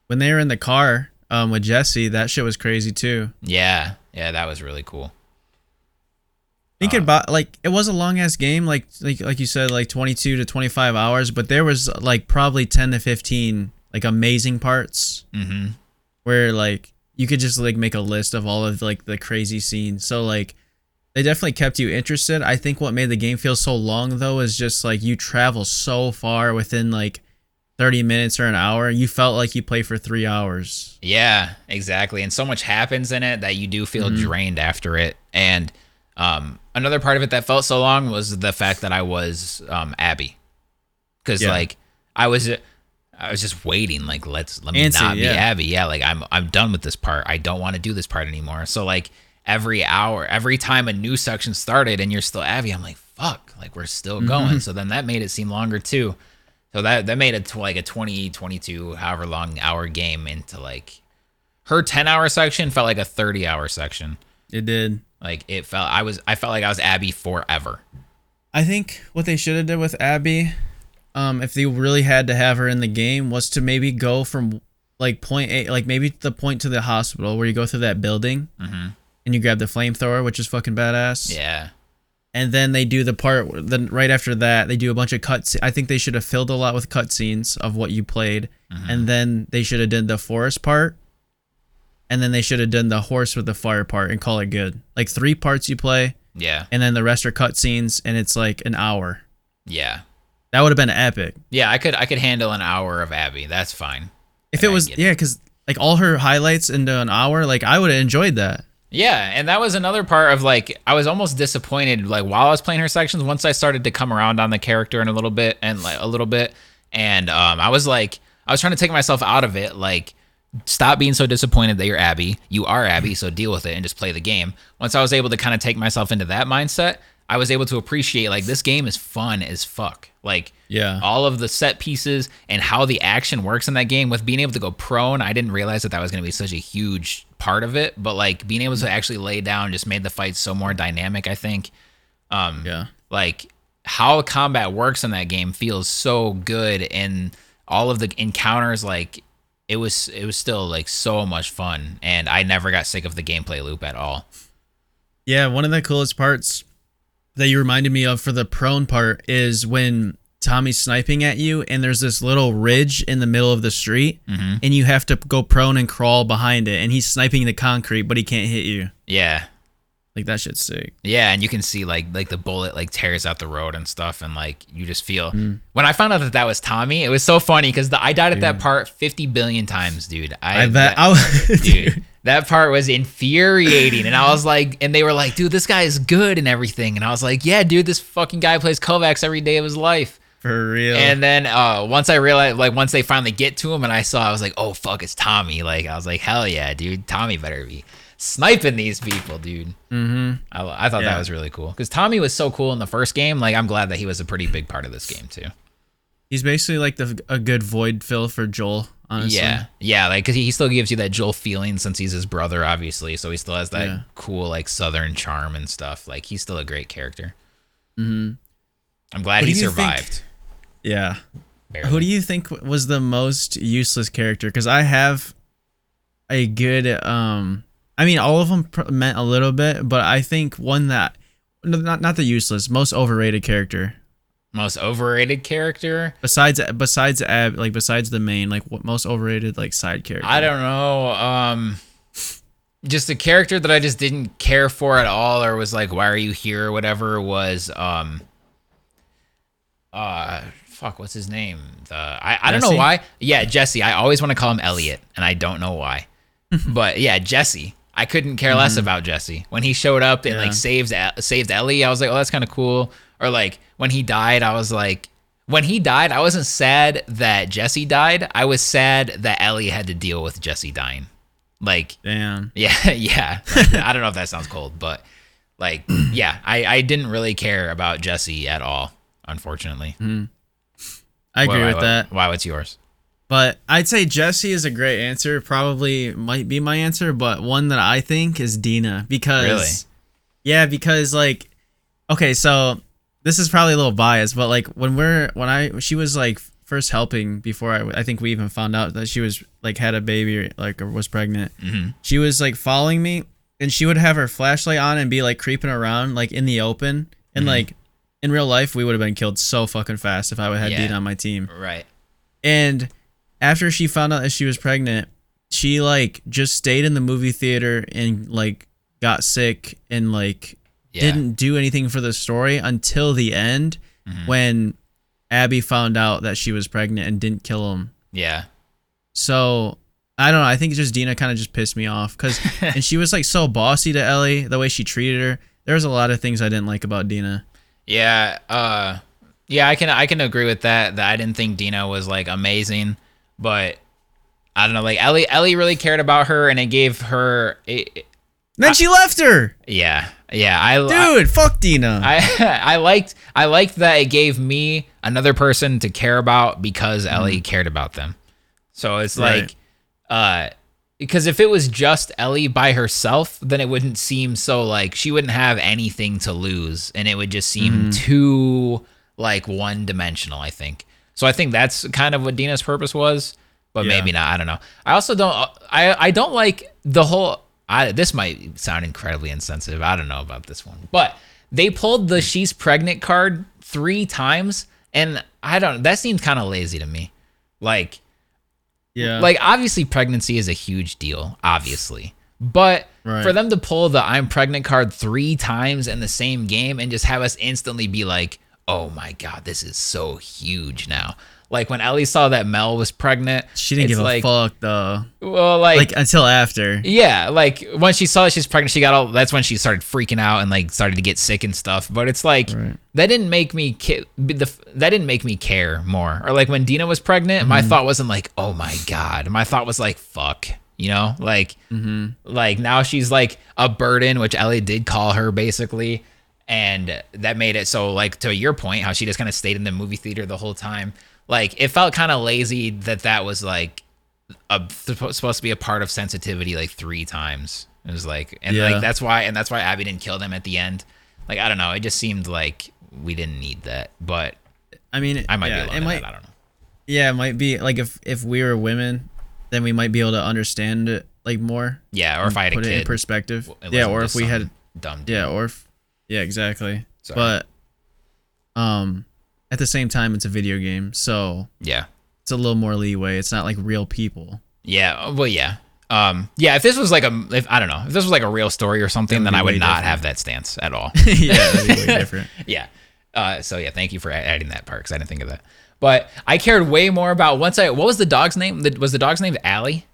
when they were in the car um with jesse that shit was crazy too Yeah, yeah, that was really cool. thinking about like it was a long ass game like like like you said like 22 to 25 hours but there was like probably 10 to 15 like amazing parts Mm-hmm. where like you could just like make a list of all of like the crazy scenes so like they definitely kept you interested i think what made the game feel so long though is just like you travel so far within like 30 minutes or an hour you felt like you played for three hours Yeah, exactly. And so much happens in it that you do feel drained after it. And um, another part of it that felt so long was the fact that I was um, Abby, because Yeah. like I was. I was just waiting, like let's let me Antsy, not be yeah. Abby. Yeah, like I'm I'm done with this part. I don't want to do this part anymore. So like every hour, every time a new section started and you're still Abby, I'm like, fuck, like we're still mm-hmm. going. So then that made it seem longer too. So that that made it to like a 20, 22, however long hour game into like her 10 hour section felt like a 30 hour section. it did Like it felt I was I felt like I was Abby forever. I think what they should have did with Abby, um, if they really had to have her in the game, was to maybe go from like point A, like maybe the point to the hospital where you go through that building Mhm. and you grab the flamethrower, which is fucking badass. Yeah. And then they do the part. Then right after that, they do a bunch of cuts. I think they should have filled a lot with cutscenes of what you played, and then they should have done the forest part, and then they should have done the horse with the fire part and call it good. Like three parts you play, Yeah. and then the rest are cutscenes, and it's like an hour. Yeah. That would have been epic. Yeah, I could I could handle an hour of Abby. That's fine. If it was yeah, because like all her highlights into an hour, like I would have enjoyed that. Yeah, and that was another part of like I was almost disappointed like while I was playing her sections once I started to come around on the character in a little bit and like a little bit and um I was like I was trying to take myself out of it like stop being so disappointed that you're Abby. You are Abby, so deal with it and just play the game. Once I was able to kind of take myself into that mindset, I was able to appreciate like this game is fun as fuck. Like Yeah. all of the set pieces and how the action works in that game with being able to go prone i didn't realize that that was going to be such a huge part of it but like being able to actually lay down just made the fight so more dynamic i think um Yeah. like how combat works in that game feels so good and all of the encounters like it was it was still like so much fun and i never got sick of the gameplay loop at all Yeah, one of the coolest parts that you reminded me of for the prone part is when Tommy's sniping at you and there's this little ridge in the middle of the street Mm-hmm. and you have to go prone and crawl behind it and he's sniping the concrete but he can't hit you. yeah Like that shit's sick. Yeah, and you can see like like the bullet like tears out the road and stuff, and like you just feel. Mm. When I found out that that was Tommy, it was so funny because I died at that part fifty billion times, dude. I, I bet that- I was, <laughs> dude, that part was infuriating, and I was <laughs> like, and they were like, dude, this guy is good and everything, and I was like, yeah, dude, this fucking guy plays Kovacs every day of his life. for real. And then uh, once I realized, like, once they finally get to him, and I saw, I was like, oh fuck, it's Tommy. Like, I was like, hell yeah, dude, Tommy better be sniping these people, dude. mm-hmm. I, I thought that was really cool because Tommy was so cool in the first game. Like, I'm glad that he was a pretty big part of this game too. He's basically like the a good void fill for Joel, honestly. Yeah, yeah, like because he, still gives you that Joel feeling since he's his brother, obviously. So he still has that Yeah. cool like Southern charm and stuff. Like, he's still a great character. hmm I'm glad Who he you think- survived. Yeah. barely. Who do you think was the most useless character? Because I have a good. um I mean, all of them pr- meant a little bit, but I think one that not not the useless, most overrated character Most overrated character? besides besides Ab, like besides the main, like what most overrated like side character. I don't know. Um, just a character that I just didn't care for at all, or was like, "Why are you here?" or whatever. Was um, uh, fuck, what's his name? The I, I don't know why. Yeah, Jesse. I always want to call him Elliot, and I don't know why. <laughs> but yeah, Jesse. I couldn't care less about Jesse when he showed up and Mm-hmm. Yeah. like saved E- saved Ellie. I was like, oh, that's kind of cool. Or like when he died, I was like, when he died, I wasn't sad that Jesse died. I was sad that Ellie had to deal with Jesse dying. Like, Damn. <laughs> yeah, yeah. I don't know if that sounds cold, but like, <clears throat> yeah, I I didn't really care about Jesse at all. Unfortunately, hmm. I agree Why- with why- that. Why? What's yours? But I'd say Jesse is a great answer. Probably might be my answer, but one that I think is Dina because Really? yeah, because like okay, so this is probably a little biased, but like when we're when I she was like first helping before I I think we even found out that she was like had a baby like or was pregnant. Mhm. She was like following me and she would have her flashlight on and be like creeping around like in the open and Mm-hmm. like in real life we would have been killed so fucking fast if I would have Yeah. On my team. Right. And after she found out that she was pregnant, she like just stayed in the movie theater and like got sick and like Yeah. didn't do anything for the story until the end Mm-hmm. when Abby found out that she was pregnant and didn't kill him. Yeah. So I don't know. I think just Dina kind of just pissed me off because <laughs> and she was like so bossy to Ellie the way she treated her. There was a lot of things I didn't like about Dina. Yeah, uh yeah, I can I can agree with that. That I didn't think Dina was like amazing, but I don't know, like Ellie Ellie really cared about her and it gave her it, it- Then she left her, yeah. Yeah, I I, dude. fuck Dina. <laughs> I I liked I liked that it gave me another person to care about because Ellie cared about them. So it's Right. like uh because if it was just Ellie by herself, then it wouldn't seem so like she wouldn't have anything to lose and it would just seem too like one dimensional, I think. So I think that's kind of what Dina's purpose was, but Yeah. maybe not. I don't know. I also don't I I don't like the whole I this might sound incredibly insensitive. I don't know about this one. But they pulled the she's pregnant card 3 times and I don't that seemed kind of lazy to me. Like yeah, like obviously pregnancy is a huge deal, obviously. But Right. for them to pull the I'm pregnant card 3 times in the same game and just have us instantly be like, "Oh my god, this is so huge now." Like when Ellie saw that Mel was pregnant, She didn't give like, a fuck though. Well, like, Like until after. yeah, like when she saw that she's pregnant, she got all. That's when she started freaking out and like started to get sick and stuff. But it's like Right. that didn't make me ca- the that didn't make me care more. Or like when Dina was pregnant, my mm-hmm. thought wasn't like, oh my god. My thought was like, fuck. You know, like, mm-hmm. like now she's like a burden, which Ellie did call her basically, and that made it so like to your point, how she just kind of stayed in the movie theater the whole time. Like it felt kind of lazy that that was like a, supposed to be a part of sensitivity like three times. It was like, and Yeah. like that's why, and that's why Abby didn't kill them at the end. Like I don't know, it just seemed like we didn't need that, but I mean, I might yeah, be alone it might, that. I don't know. Yeah, it might be like if if we were women, then we might be able to understand it like more. Yeah, or if I had a put it in perspective. Yeah, or if we had dumb. dude. yeah, or if yeah, exactly. Sorry. But um at the same time it's a video game, so yeah, it's a little more leeway. It's not like real people. yeah. Well, yeah. Um, yeah. If this was like a, if I don't know, if this was like a real story or something, then I would not different. have that stance at all. <laughs> yeah, that'd be way <laughs> different. yeah. Uh, so yeah, thank you for adding that part because I didn't think of that. But I cared way more about once I. What was the dog's name? The- Was the dog's name Allie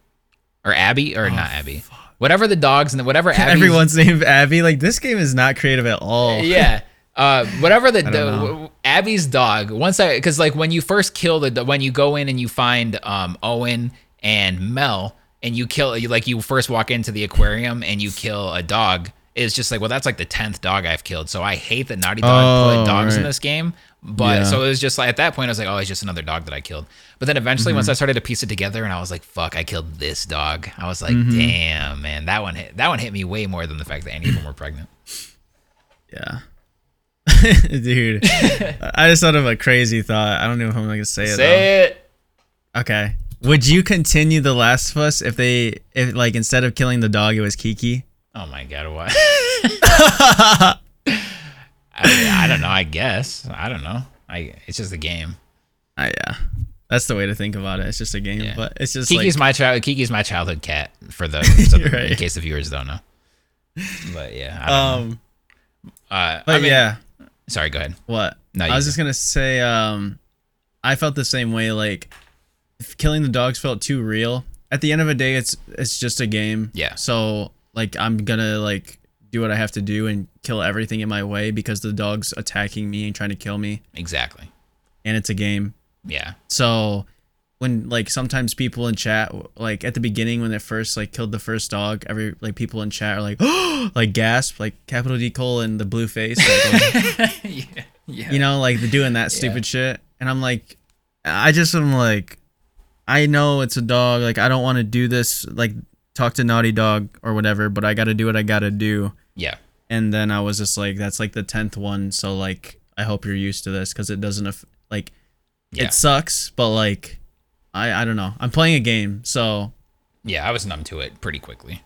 or Abby or not Abby? Whatever the dog's and whatever <laughs> Abby's, Everyone's named Abby. Like this game is not creative at all. yeah. Uh, whatever the, the Abby's dog. Once I, because like when you first kill the, when you go in and you find um Owen and Mel, and you kill, you like you first walk into the aquarium and you kill a dog. It's just like, well, that's like the tenth dog I've killed. So I hate that Naughty Dog Oh, put dogs in this game. But Yeah. so it was just like at that point I was like, oh, it's just another dog that I killed. But then eventually, Mm-hmm. once I started to piece it together, and I was like, fuck, I killed this dog. I was like, Mm-hmm. damn, man, that one hit. That one hit me way more than the fact that any of them were pregnant. <laughs> Yeah. <laughs> Dude, <laughs> I just thought of a crazy thought. I don't know if I'm gonna say it. though. Say it. Okay. Would you continue The Last of Us if they, if like instead of killing the dog, it was Kiki? Oh my god, what? <laughs> I, I don't know. I guess I don't know. I it's just a game. Ah, yeah. That's the way to think about it. It's just a game, Yeah. but it's just Kiki's like my child. Kiki's my childhood cat. For the, so the- Right. in case the viewers don't know. But yeah, I don't know. um. Uh, But I mean, yeah, Sorry, go ahead. what? No, I was go. just gonna say, um, I felt the same way. Like, killing the dogs felt too real. At the end of the day, it's it's just a game. Yeah. So like, I'm gonna like do what I have to do and kill everything in my way because the dog's attacking me and trying to kill me, Exactly. and it's a game. Yeah. So when like sometimes people in chat like at the beginning when they first like killed the first dog, every like people in chat are like <gasps> like gasp like capital D colon the blue face, like, <laughs> yeah. Yeah. you know like doing that stupid shit, and I'm like, I just am like, I know it's a dog, like I don't want to do this, like talk to Naughty Dog or whatever, but I got to do what I got to do. yeah. And then I was just like, that's like the tenth one, so like I hope you're used to this because it doesn't like Yeah. it sucks, but like I I don't know. I'm playing a game, so Yeah. I was numb to it pretty quickly.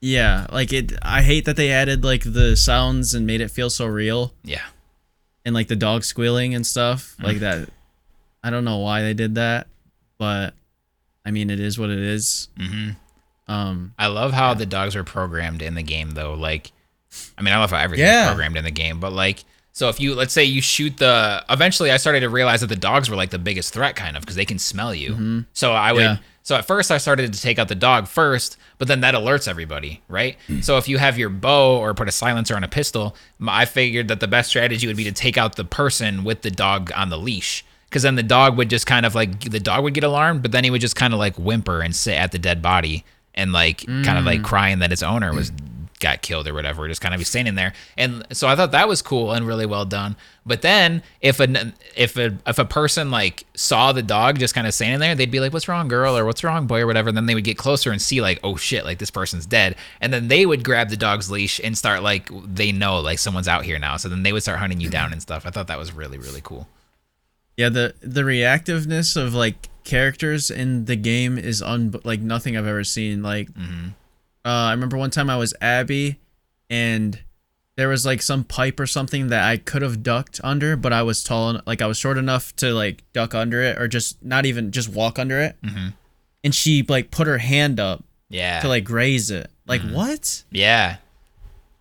yeah, like it. I hate that they added like the sounds and made it feel so real, Yeah. and like the dog squealing and stuff Mm. like that. I don't know why they did that, but I mean it is what it is. hmm Um, I love how the dogs were programmed in the game, though. Like, I mean, I love how everything's Yeah. programmed in the game, but like, so if you let's say you shoot the, eventually I started to realize that the dogs were like the biggest threat, kind of, because they can smell you. Mm-hmm. So I would. Yeah. So at first I started to take out the dog first, but then that alerts everybody, right? Hmm. So if you have your bow or put a silencer on a pistol, I figured that the best strategy would be to take out the person with the dog on the leash. Because then the dog would just kind of like the dog would get alarmed, but then he would just kind of like whimper and sit at the dead body and like kind of like mm. crying that its owner was got killed or whatever, just kind of be standing there. And so I thought that was cool and really well done. But then if a if a if a person like saw the dog just kind of standing there, they'd be like, "What's wrong, girl?" or "What's wrong, boy?" or whatever. And then they would get closer and see like, "Oh shit, like this person's dead." And then they would grab the dog's leash and start like they know like someone's out here now. So then they would start hunting you down and stuff. I thought that was really really cool. yeah, the the reactiveness of like characters in the game is un like nothing I've ever seen. Like, Mm-hmm. Uh, I remember one time I was Abby, and there was like some pipe or something that I could have ducked under, but I was tall, en- like I was short enough to like duck under it, or just not even just walk under it. Mhm. And she like put her hand up Yeah. to like graze it. Like what? Yeah.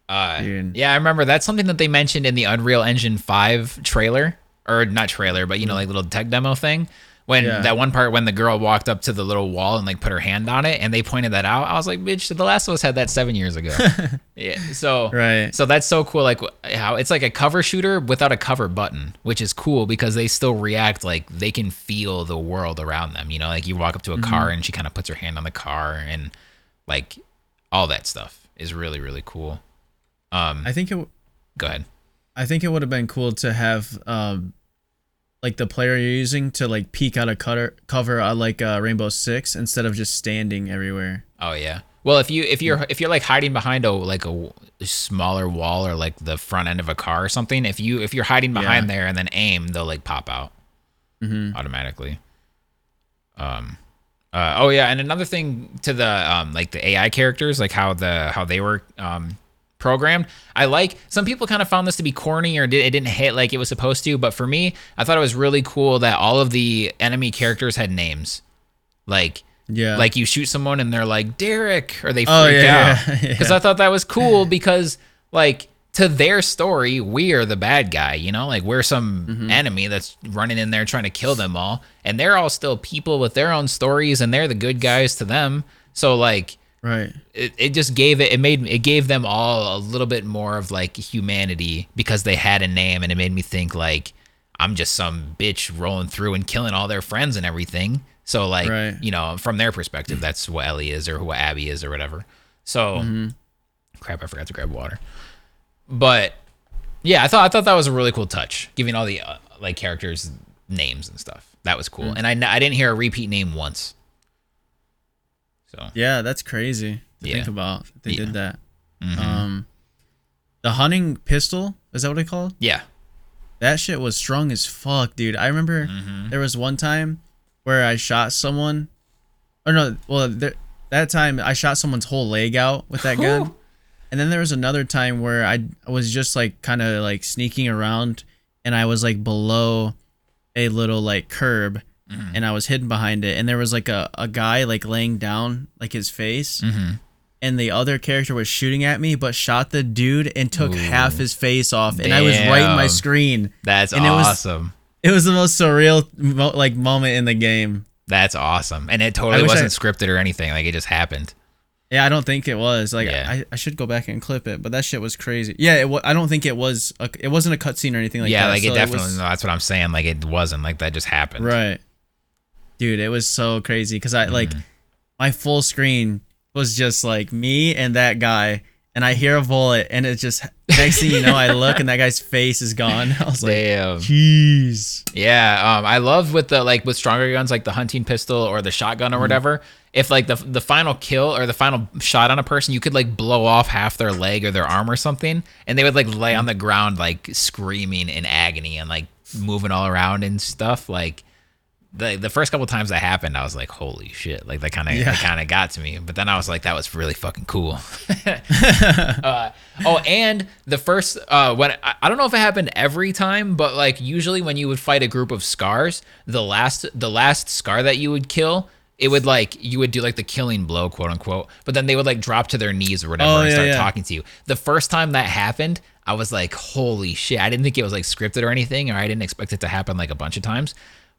Uh, Dude. yeah, I remember that's something that they mentioned in the Unreal Engine 5 trailer, or not trailer, but you know, like little tech demo thing, when Yeah. that one part when the girl walked up to the little wall and like put her hand on it and they pointed that out, I was like, bitch, The Last of Us had that seven years ago. <laughs> yeah. So Right. So that's so cool. Like how it's like a cover shooter without a cover button, which is cool because they still react like they can feel the world around them. You know, like you walk up to a car and she kind of puts her hand on the car and like all that stuff is really really cool. Um, I think it. w- go ahead. I think it would have been cool to have um, like the player you're using to like peek out a cutter cover on like uh, Rainbow Six instead of just standing everywhere. Oh yeah. Well, if you if you're if you're like hiding behind a like a smaller wall or like the front end of a car or something, if you if you're hiding behind Yeah. there and then aim, they'll like pop out automatically. Um. Uh, oh yeah, and another thing to the um like the AI characters, like how the how they were um programmed. I like some people kind of found this to be corny or did, it didn't hit like it was supposed to, but for me, I thought it was really cool that all of the enemy characters had names. Like Yeah. like you shoot someone and they're like Derek or they freak Oh, yeah, out yeah, <laughs> yeah. because I thought that was cool because like to their story we are the bad guy you know like we're some Mm-hmm. enemy that's running in there trying to kill them all and they're all still people with their own stories and they're the good guys to them so like right. it, it just gave it it made it gave them all a little bit more of like humanity because they had a name and it made me think like I'm just some bitch rolling through and killing all their friends and everything. So like Right. you know from their perspective that's what Ellie is or who Abby is or whatever. So Mm-hmm. crap I forgot to grab water. But yeah, I thought I thought that was a really cool touch, giving all the uh, like characters names and stuff. That was cool, Mm. and I didn't hear a repeat name once. So Yeah, that's crazy to Yeah. think about. They Yeah. did that. mhm. Um, the hunting pistol is that what they called? yeah, That shit was strong as fuck, dude. I remember Mm-hmm. there was one time where I shot someone, or no, well, there, that time I shot someone's whole leg out with that gun. <laughs> And then there was another time where I was just like kind of like sneaking around and I was like below a little like curb Mm-hmm. and I was hidden behind it. And there was like a, a guy like laying down like his face. Mm-hmm. And the other character was shooting at me, but shot the dude and took half his face off. And I was right in my screen. that's And it was- awesome. It was the most surreal mo- like moment in the game. That's awesome, and it totally wasn't scripted or anything. Like it just happened. Yeah, I don't think it was. Like, Yeah. I, I should go back and clip it, but that shit was crazy. Yeah, it I don't think it was. A, it wasn't a cutscene or anything like yeah, that. Yeah, like so it definitely. was- no, that's what I'm saying. Like it wasn't like that. Just happened. right, dude. It was so crazy because I like Mm-hmm. my full screen was just like me and that guy, and I hear a bullet, and it just next thing you know, I look and that guy's face is gone. <laughs> I was like, Damn. jeez. Yeah, um, I love with the like with stronger guns like the hunting pistol or the shotgun Mm-hmm. or whatever. If like the the final kill or the final shot on a person, you could like blow off half their leg or their arm or something, and they would like lay on the ground like screaming in agony and like moving all around and stuff. Like the the first couple times that happened, I was like, holy shit! Like that kind of Yeah. kind of got to me. But then I was like, that was really fucking cool. <laughs> uh, oh, and the first uh, when I, I don't know if it happened every time, but like usually when you would fight a group of scars, the last the last scar that you would kill. It would like you would do like the killing blow, quote unquote, but then they would like drop to their knees or whatever Oh, and yeah, start yeah. talking to you. The first time that happened, I was like, "Holy shit!" I didn't think it was like scripted or anything, or I didn't expect it to happen like a bunch of times.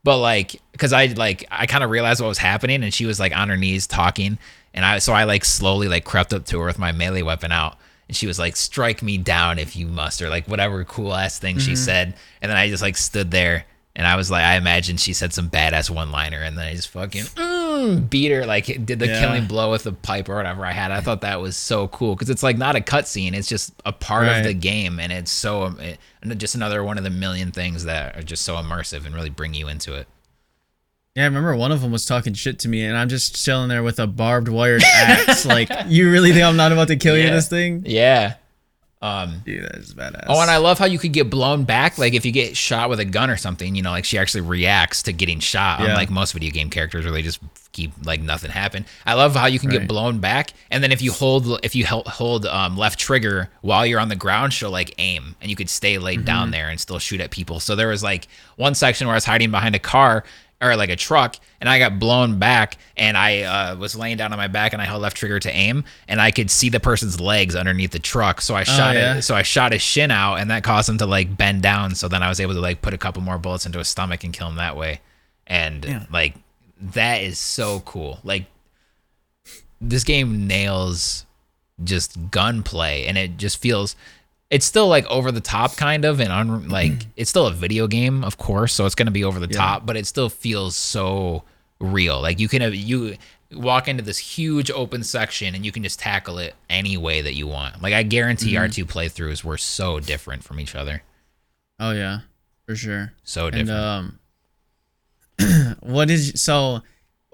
But like, cause I like I kind of realized what was happening, and she was like on her knees talking, and I so I like slowly like crept up to her with my melee weapon out, and she was like, "Strike me down if you must," or like whatever cool ass thing she mm-hmm. said, and then I just like stood there, and I was like, I imagine she said some badass one liner, and then I just fucking mm, beat her, like did the Yeah. killing blow with the pipe or whatever I had. I thought that was so cool because it's like not a cutscene; it's just a part Right. of the game, and it's so it, just another one of the million things that are just so immersive and really bring you into it. Yeah, I remember one of them was talking shit to me, and I'm just chilling there with a barbed wired axe. like, <laughs> you really think I'm not about to kill you Yeah. this thing? Yeah. Um. Dude, that is badass. Oh, and I love how you could get blown back. Like if you get shot with a gun or something, you know, like she actually reacts to getting shot. Yeah. Unlike most video game characters, where they just keep like nothing happen. I love how you can get blown back, and then if you hold if you hold um, left trigger while you're on the ground, she'll like aim, and you could stay laid Mm-hmm. down there and still shoot at people. So there was like one section where I was hiding behind a car or like a truck and I got blown back and I uh, was laying down on my back and I held left trigger to aim and I could see the person's legs underneath the truck. So I shot Oh, yeah? it. So I shot his shin out and that caused him to like bend down. So then I was able to like put a couple more bullets into his stomach and kill him that way. and Yeah. like that is so cool. Like this game nails just gunplay, and it just feels. It's still like over the top, kind of, and un- mm-hmm. like it's still a video game, of course, so it's gonna be over the top, but it still feels so real. Like you can have you walk into this huge open section and you can just tackle it any way that you want. Like I guarantee mm-hmm. our two playthroughs were so different from each other. Oh yeah, for sure. So And different. um, <clears throat> what is so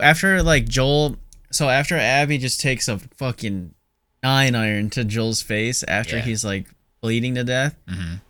after like Joel? So after Abby just takes a fucking nine iron to Joel's face after Yeah. he's like bleeding to death. Mhm.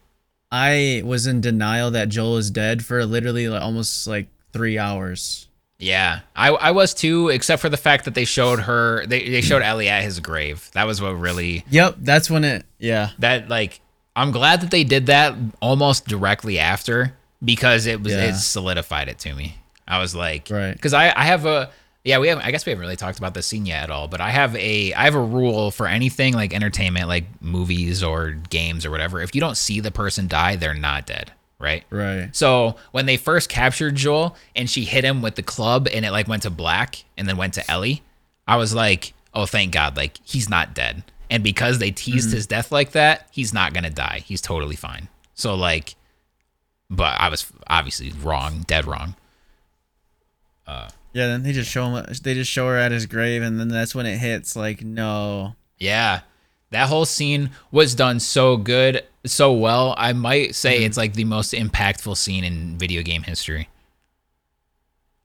I was in denial that Joel is dead for literally like almost like three hours. Yeah, I, I was too, except for the fact that they showed her, they, they showed Ellie at his grave. That was what really, Yep, that's when it. Yeah, that like, I'm glad that they did that almost directly after because it was, Yeah. it solidified it to me. I was like, Right. Because I, I have a, yeah, we have, I guess we haven't really talked about this scene yet at all, but I have a, I have a rule for anything like entertainment, like movies or games or whatever. If you don't see the person die, they're not dead, right? right. So when they first captured Joel and she hit him with the club and it like went to black and then went to Ellie, I was like, oh, thank God, like he's not dead. And because they teased mm-hmm. his death like that, he's not gonna die. He's totally fine. So like, but I was obviously wrong, dead wrong. Uh, Yeah, then they just show him. They just show her at his grave, and then that's when it hits. Like, no. Yeah. That whole scene was done so good, so well. I might say mm-hmm. it's like the most impactful scene in video game history.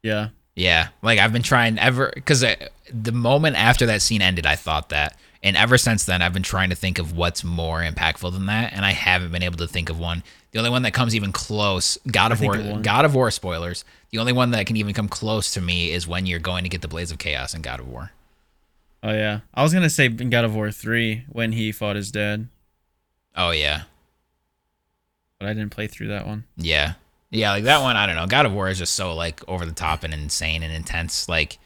Yeah. Yeah, like I've been trying ever because uh, the moment after that scene ended, I thought that, and ever since then, I've been trying to think of what's more impactful than that, and I haven't been able to think of one. The only one that comes even close, God of War. God of War spoilers. The only one that can even come close to me is when you're going to get the Blades of Chaos in God of War. Oh yeah. I was gonna say in God of War three when he fought his dad, Oh yeah, but I didn't play through that one. yeah, yeah. Like that one, I don't know. God of War is just so like over the top and insane and intense. Like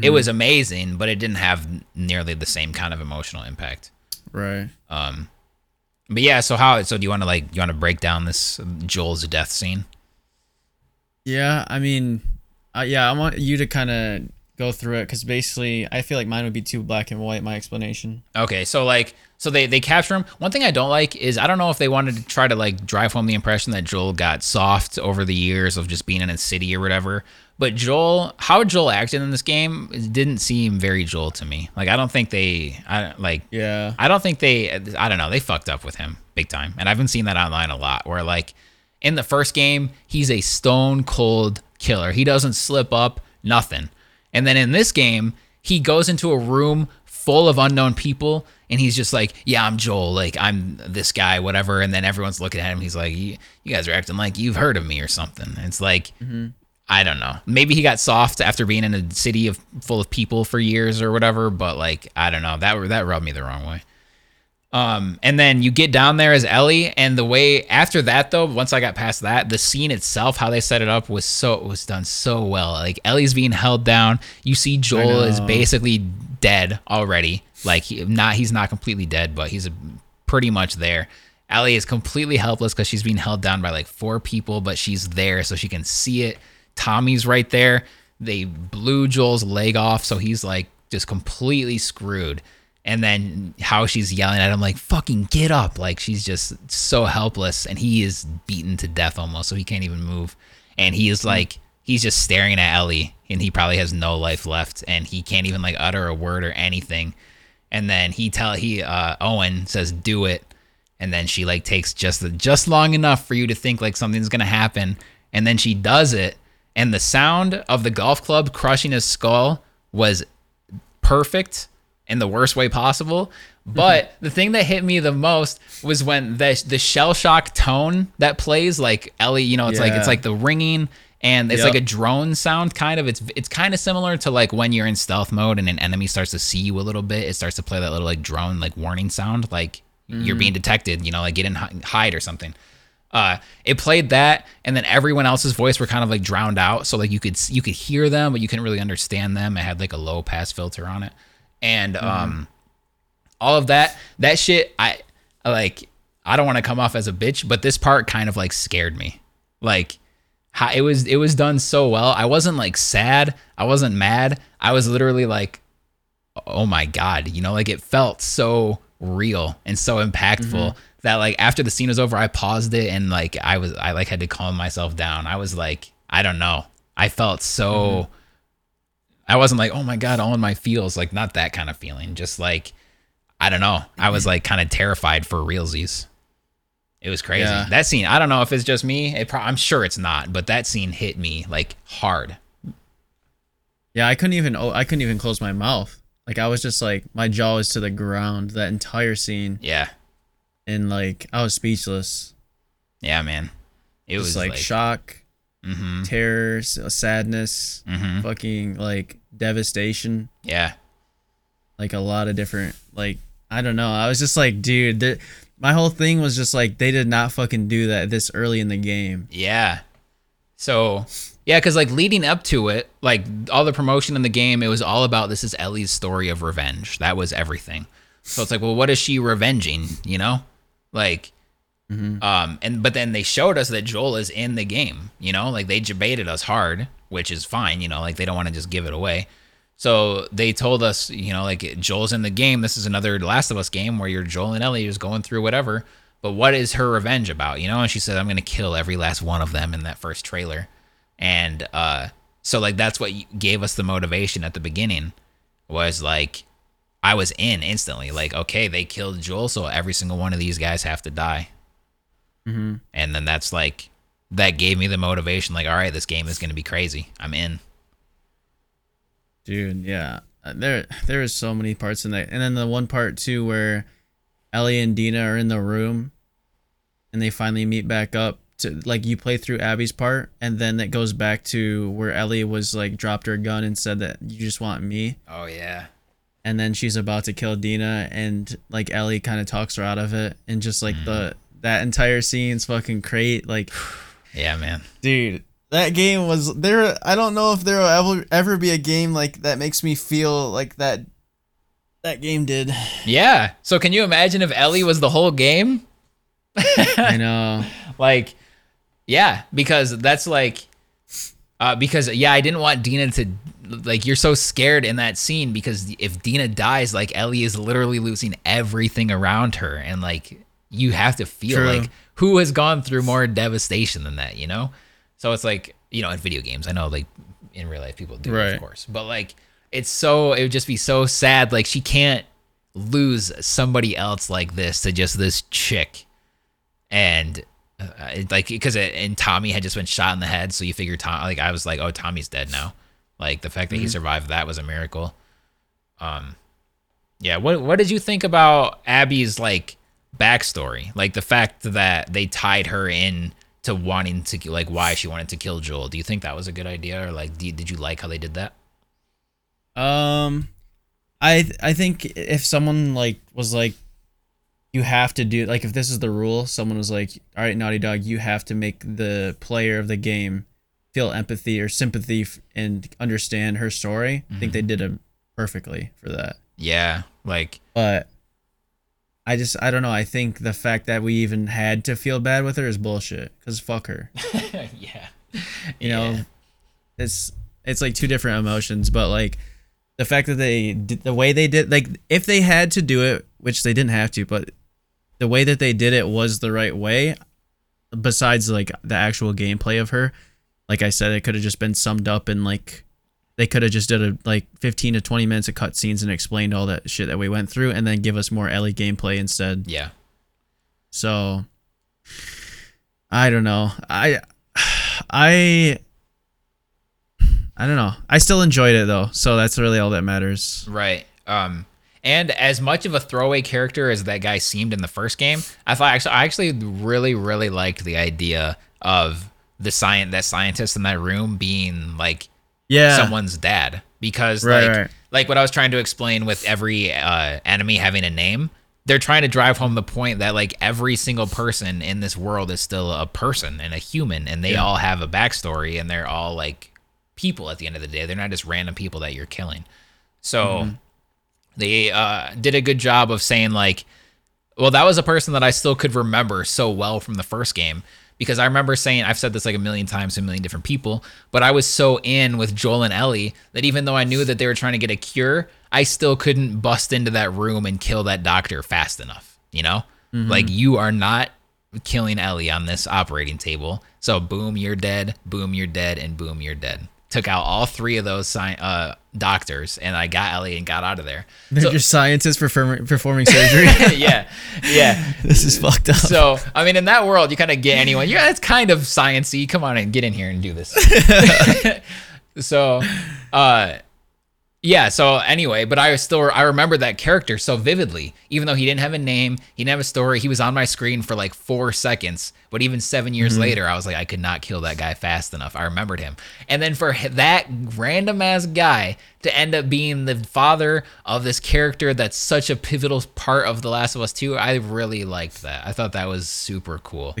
it was amazing, but it didn't have nearly the same kind of emotional impact. Right. Um, but yeah, so how? So do you want to like you want to break down this Joel's death scene? Yeah, I mean, uh, yeah, I want you to kind of go through it because basically, I feel like mine would be too black and white. My explanation. Okay, so like so they they capture him. One thing I don't like is I don't know if they wanted to try to like drive home the impression that Joel got soft over the years of just being in a city or whatever. But Joel, how Joel acted in this game didn't seem very Joel to me. Like I don't think they, I like Yeah. I don't think they I don't know, they fucked up with him big time. And I've been seeing that online a lot where like in the first game, he's a stone cold killer. He doesn't slip up, nothing. And then in this game, he goes into a room full of unknown people and he's just like, "Yeah, I'm Joel. Like I'm this guy, whatever." And then everyone's looking at him. He's like, "You, you guys are acting like you've heard of me or something." It's like mm-hmm. I don't know. Maybe he got soft after being in a city of full of people for years or whatever, but like I don't know. That that rubbed me the wrong way. Um, and then you get down there as Ellie, and the way after that though, once I got past that, the scene itself, how they set it up was so it was done so well. Like Ellie's being held down. You see Joel is basically dead already. Like he, not he's not completely dead, but he's pretty much there. Ellie is completely helpless because she's being held down by like four people, but she's there so she can see it. Tommy's right there. They blew Joel's leg off, so he's like just completely screwed. And then how she's yelling at him, like, fucking get up. Like, she's just so helpless. And he is beaten to death almost, so he can't even move. And he is like, he's just staring at Ellie, and he probably has no life left. And he can't even like utter a word or anything. And then he tell he uh Owen says, do it. And then she like takes just the, just long enough for you to think like something's gonna happen. And then she does it. And the sound of the golf club crushing his skull was perfect in the worst way possible. Mm-hmm. But the thing that hit me the most was when the the shell shock tone that plays, like Ellie, you know, it's like it's like the ringing and it's Yep. like a drone sound kind of. It's it's kind of similar to like when you're in stealth mode and an enemy starts to see you a little bit, it starts to play that little like drone like warning sound, like you're mm. being detected, you know, like get in hide or something. Uh, it played that, and then everyone else's voice were kind of like drowned out, so like you could you could hear them, but you couldn't really understand them. It had like a low pass filter on it, and um, all of that that shit. I like. I don't want to come off as a bitch, but this part kind of like scared me. Like, how it was it was done so well. I wasn't like sad. I wasn't mad. I was literally like, oh my god, you know, like it felt so real and so impactful Mm-hmm. That like after the scene was over, I paused it and like I was I like had to calm myself down. I was like, I don't know. I felt so. Mm-hmm. I wasn't like, oh my god, all in my feels, like not that kind of feeling. Just like, I don't know. I was like kind of terrified for realsies. It was crazy. Yeah. That scene, I don't know if it's just me. It pro- I'm sure it's not, but that scene hit me like hard. Yeah, I couldn't even. Oh, I couldn't even close my mouth. Like I was just like my jaw was to the ground that entire scene, Yeah, and like I was speechless. yeah, man. It Just was like, like, shock, mm-hmm, terror, sadness, mm-hmm. fucking like devastation. Yeah, like a lot of different like I don't know. I was just like, dude, my whole thing was just like they did not fucking do that this early in the game. yeah. So yeah, because like leading up to it, like all the promotion in the game, it was all about this is Ellie's story of revenge. That was everything. So it's like, well, what is she revenging? You know, like Um, and but then they showed us that Joel is in the game. You know, like they debated us hard, which is fine. You know, like they don't want to just give it away. So they told us, you know, like Joel's in the game. This is another Last of Us game where you're Joel and Ellie just going through whatever. But what is her revenge about? You know, and she said, "I'm gonna kill every last one of them in that first trailer." And uh, so like that's what gave us the motivation at the beginning was like I was in instantly. Like, okay, they killed Joel, so every single one of these guys have to die. Mm-hmm. And then that's like that gave me the motivation. Like, all right, this game is gonna be crazy. I'm in. Dude, yeah. Uh, There there is so many parts in that. And then the one part too where Ellie and Dina are in the room and they finally meet back up to like you play through Abby's part and then it goes back to where Ellie was like dropped her gun and said that you just want me Oh yeah. And then she's about to kill Dina and like Ellie kind of talks her out of it and just like the that entire scene's fucking great like <sighs> Yeah, man. dude that game was there i don't know if there will ever ever be a game like that makes me feel like that that game did Yeah. So can you imagine if Ellie was the whole game? <laughs> i know <laughs> like yeah because that's like uh because yeah i didn't want dina to like you're so scared in that scene because if dina dies like ellie is literally losing everything around her and like you have to feel True. like who has gone through more devastation than that you know so it's like you know in video games i know like in real life people do Right. of course but like it's so it would just be so sad like she can't lose somebody else like this to just this chick and uh, it, like because it, and Tommy had just been shot in the head, so you figure Tom like I was like, oh, Tommy's dead now. Like the fact that he survived that was a miracle. Um, yeah. What what did you think about Abby's like backstory? Like the fact that they tied her in to wanting to like why she wanted to kill Joel. Do you think that was a good idea, or like did, did you like how they did that? um i i think if someone like was like you have to do like if this is the rule someone was like all right naughty dog you have to make the player of the game feel empathy or sympathy f- and understand her story i think they mm-hmm. did it perfectly for that Yeah. Like but I just I don't know. I think the fact that we even had to feel bad with her is bullshit. Cause fuck her. <laughs> yeah. You know, it's it's like two different emotions. But like the fact that they did the way they did like if they had to do it, which they didn't have to, but the way that they did it was the right way. Besides like the actual gameplay of her, like I said, it could have just been summed up in like they could have just did a like 15 to 20 minutes of cutscenes and explained all that shit that we went through and then give us more Ellie gameplay instead. Yeah. So I don't know. I <sighs> I I don't know. I still enjoyed it though, so that's really all that matters. Right. Um, and as much of a throwaway character as that guy seemed in the first game, I thought actually I actually really really liked the idea of the science that scientist in that room being like Yeah. someone's dad because Right, like right. like what I was trying to explain with every uh, enemy having a name. They're trying to drive home the point that like every single person in this world is still a person and a human, and they Yeah. all have a backstory, and they're all like people at the end of the day. They're not just random people that you're killing. So Mm-hmm. they uh, did a good job of saying like, well, that was a person that I still could remember so well from the first game because I remember saying I've said this like a million times to a million different people, but I was so in with Joel and Ellie that even though I knew that they were trying to get a cure, I still couldn't bust into that room and kill that doctor fast enough. You know, like you are not killing Ellie on this operating table. So boom, you're dead. Boom, you're dead, and boom, you're dead. Took out all three of those sci- uh, doctors, and I got Ellie and got out of there. They're So- just scientists performing performing surgery. <laughs> yeah, yeah. <laughs> this is fucked up. So I mean, in that world, you kind of get anyone. Yeah, it's kind of sciency. Come on and get in here and do this. <laughs> so, uh, yeah. So anyway, but I still I remember that character so vividly, even though he didn't have a name, he didn't have a story. He was on my screen for like four seconds. But even seven years mm-hmm. later, I was like, I could not kill that guy fast enough. I remembered him, and then for that random ass guy to end up being the father of this character that's such a pivotal part of The Last of Us 2, I really liked that. I thought that was super cool.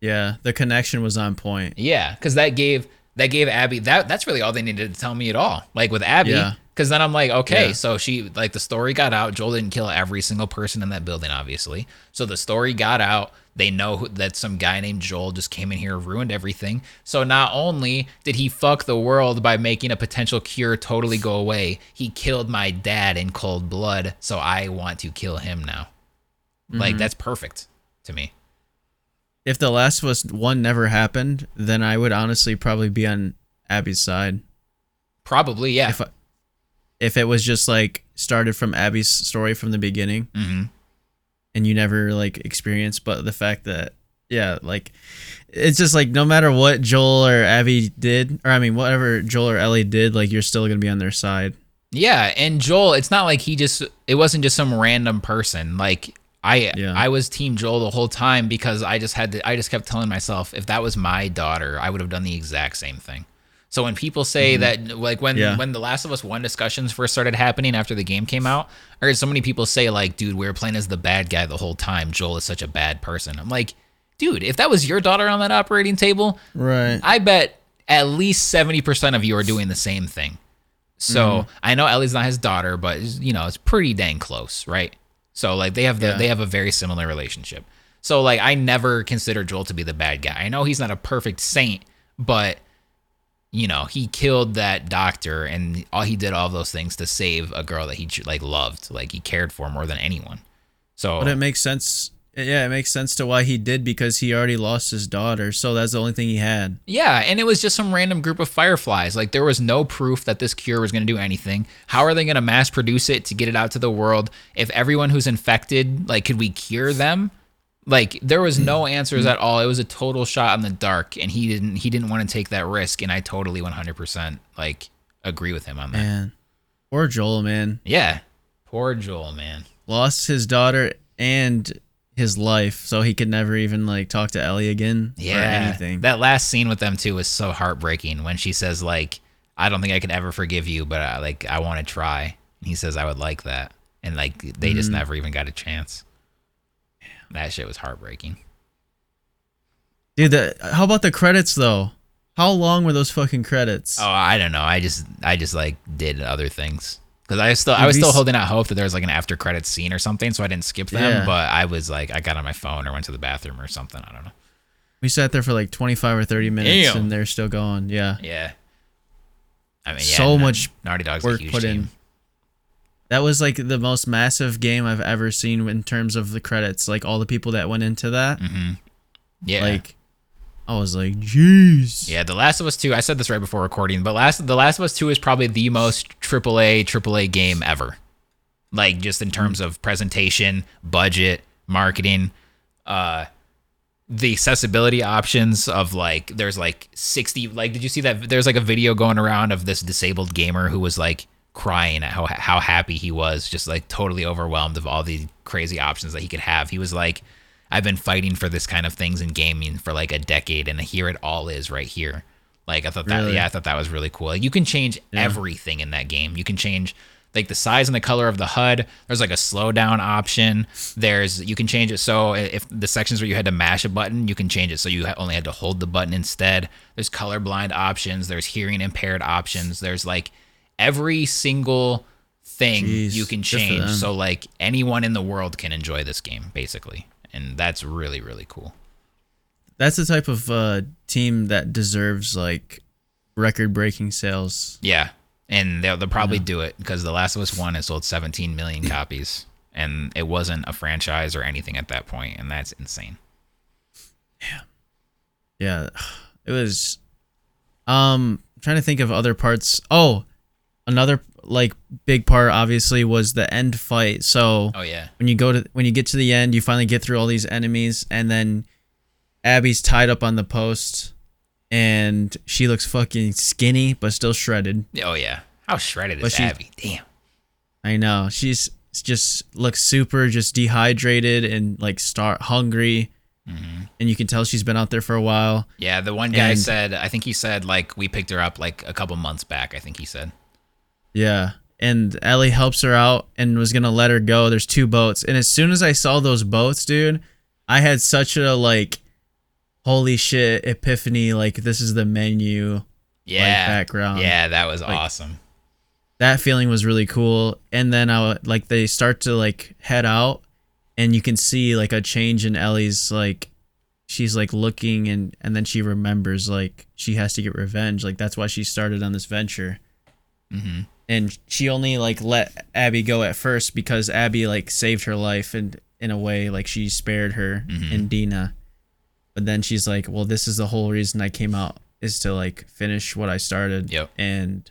Yeah, the connection was on point. Yeah, because that gave that gave Abby that that's really all they needed to tell me at all. Like with Abby, Yeah. because then I'm like, okay, Yeah. so she like the story got out. Joel didn't kill every single person in that building, obviously. So the story got out. They know who, that some guy named Joel just came in here, ruined everything. So not only did he fuck the world by making a potential cure totally go away, he killed my dad in cold blood. So I want to kill him now. Mm-hmm. Like that's perfect to me. If The Last of Us one never happened, then I would honestly probably be on Abby's side. Probably, yeah. If I, if it was just like started from Abby's story from the beginning, hmm and you never like experienced, but the fact that yeah, like it's just like no matter what Joel or Abby did, or I mean whatever Joel or Ellie did, like you're still gonna be on their side. Yeah, and Joel, it's not like he just it wasn't just some random person. Like I Yeah. I was team Joel the whole time because I just had to I just kept telling myself if that was my daughter, I would have done the exact same thing. So when people say that like when Mm-hmm. Yeah. when the Last of Us 1 discussions first started happening after the game came out, I heard so many people say like, dude, we were playing as the bad guy the whole time. Joel is such a bad person. I'm like, dude, if that was your daughter on that operating table, Right. I bet at least 70% of you are doing the same thing. So Mm-hmm. I know Ellie's not his daughter, but you know, it's pretty dang close, right? So like they have the Yeah. they have a very similar relationship. So like I never consider Joel to be the bad guy. I know he's not a perfect saint, but you know, he killed that doctor and all he did all those things to save a girl that he like loved, like he cared for more than anyone. So But it makes sense. Yeah, it makes sense to why he did because he already lost his daughter, so that's the only thing he had. Yeah, and it was just some random group of fireflies. Like there was no proof that this cure was going to do anything. How are they going to mass produce it to get it out to the world? If everyone who's infected, like could we cure them? Like there was no answers at all. It was a total shot in the dark and he didn't he didn't want to take that risk and I totally 100% like agree with him on that. Man, poor Joel, man, Yeah. Poor Joel, man. lost his daughter and his life, so he could never even like talk to Ellie again or Yeah. anything. That last scene with them too was so heartbreaking when she says like, "I don't think I can ever forgive you, but I, like I want to try." And he says, "I would like that," and like they just mm-hmm. never even got a chance. That shit was heartbreaking. Dude, the, how about the credits though? How long were those fucking credits? Oh, I don't know. I just I just like did other things because I still I was still holding out hope that there was like an after credit scene or something, so I didn't skip them. Yeah. But I was like, I got on my phone or went to the bathroom or something. I don't know. We sat there for like 25 or 30 minutes Damn. and they're still going. Yeah. Yeah. I mean, yeah, So much Naughty Dog's work put team. in. That was like the most massive game I've ever seen in terms of the credits. Like all the people that went into that. Mm-hmm. Yeah, Like, I was like, jeez. Yeah, The Last of Us 2, I said this right before recording, but last The Last of Us 2 is probably the most AAA AAA game ever. Like just in terms of presentation, budget, marketing, uh the accessibility options of like there's like 60 like did you see that there's like a video going around of this disabled gamer who was like crying at how how happy he was just like totally overwhelmed of all the crazy options that he could have he was like i've been fighting for this kind of things in gaming for like a decade and here it all is right here like i thought that Really? yeah i thought that was really cool like, you can change everything in that game you can change like the size and the color of the HUD. There's like a slowdown option. There's you can change it so if the sections where you had to mash a button, you can change it so you only had to hold the button instead. There's colorblind options. There's hearing impaired options. There's like every single thing Jeez, you can change. So like anyone in the world can enjoy this game basically, and that's really really cool. that's the type of uh, team that deserves like record-breaking sales. Yeah, and they'll, they'll probably do it because The Last of Us One has sold 17 million <laughs> copies, and it wasn't a franchise or anything at that point, and that's insane. Yeah, yeah, <sighs> it was. Um, I'm trying to think of other parts. Oh, another like big part obviously was the end fight. So Oh yeah, when you go to when you get to the end, you finally get through all these enemies, and then Abby's tied up on the post, and she looks fucking skinny but still shredded. oh yeah. How shredded But is she- Abby? Damn. I know she's just looks super just dehydrated and like start hungry, mm-hmm. and you can tell she's been out there for a while. Yeah, the one guy And- said. I think he said like we picked her up like a couple months back. I think he said. Yeah. And Ellie helps her out and was gonna let her go. There's two boats. And as soon as I saw those boats, dude, I had such a like holy shit epiphany, like this is the menu. Yeah. background. Yeah, that was awesome. That feeling was really cool. And then I like they start to like head out and you can see like a change in Ellie's like she's like looking and and then she remembers like she has to get revenge. Like that's why she started on this venture. hmm and she only like let Abby go at first because Abby like saved her life and in a way like she spared her Mhm. and Dina. But then she's like, "Well, this is the whole reason I came out is to like finish what I started." Yep. And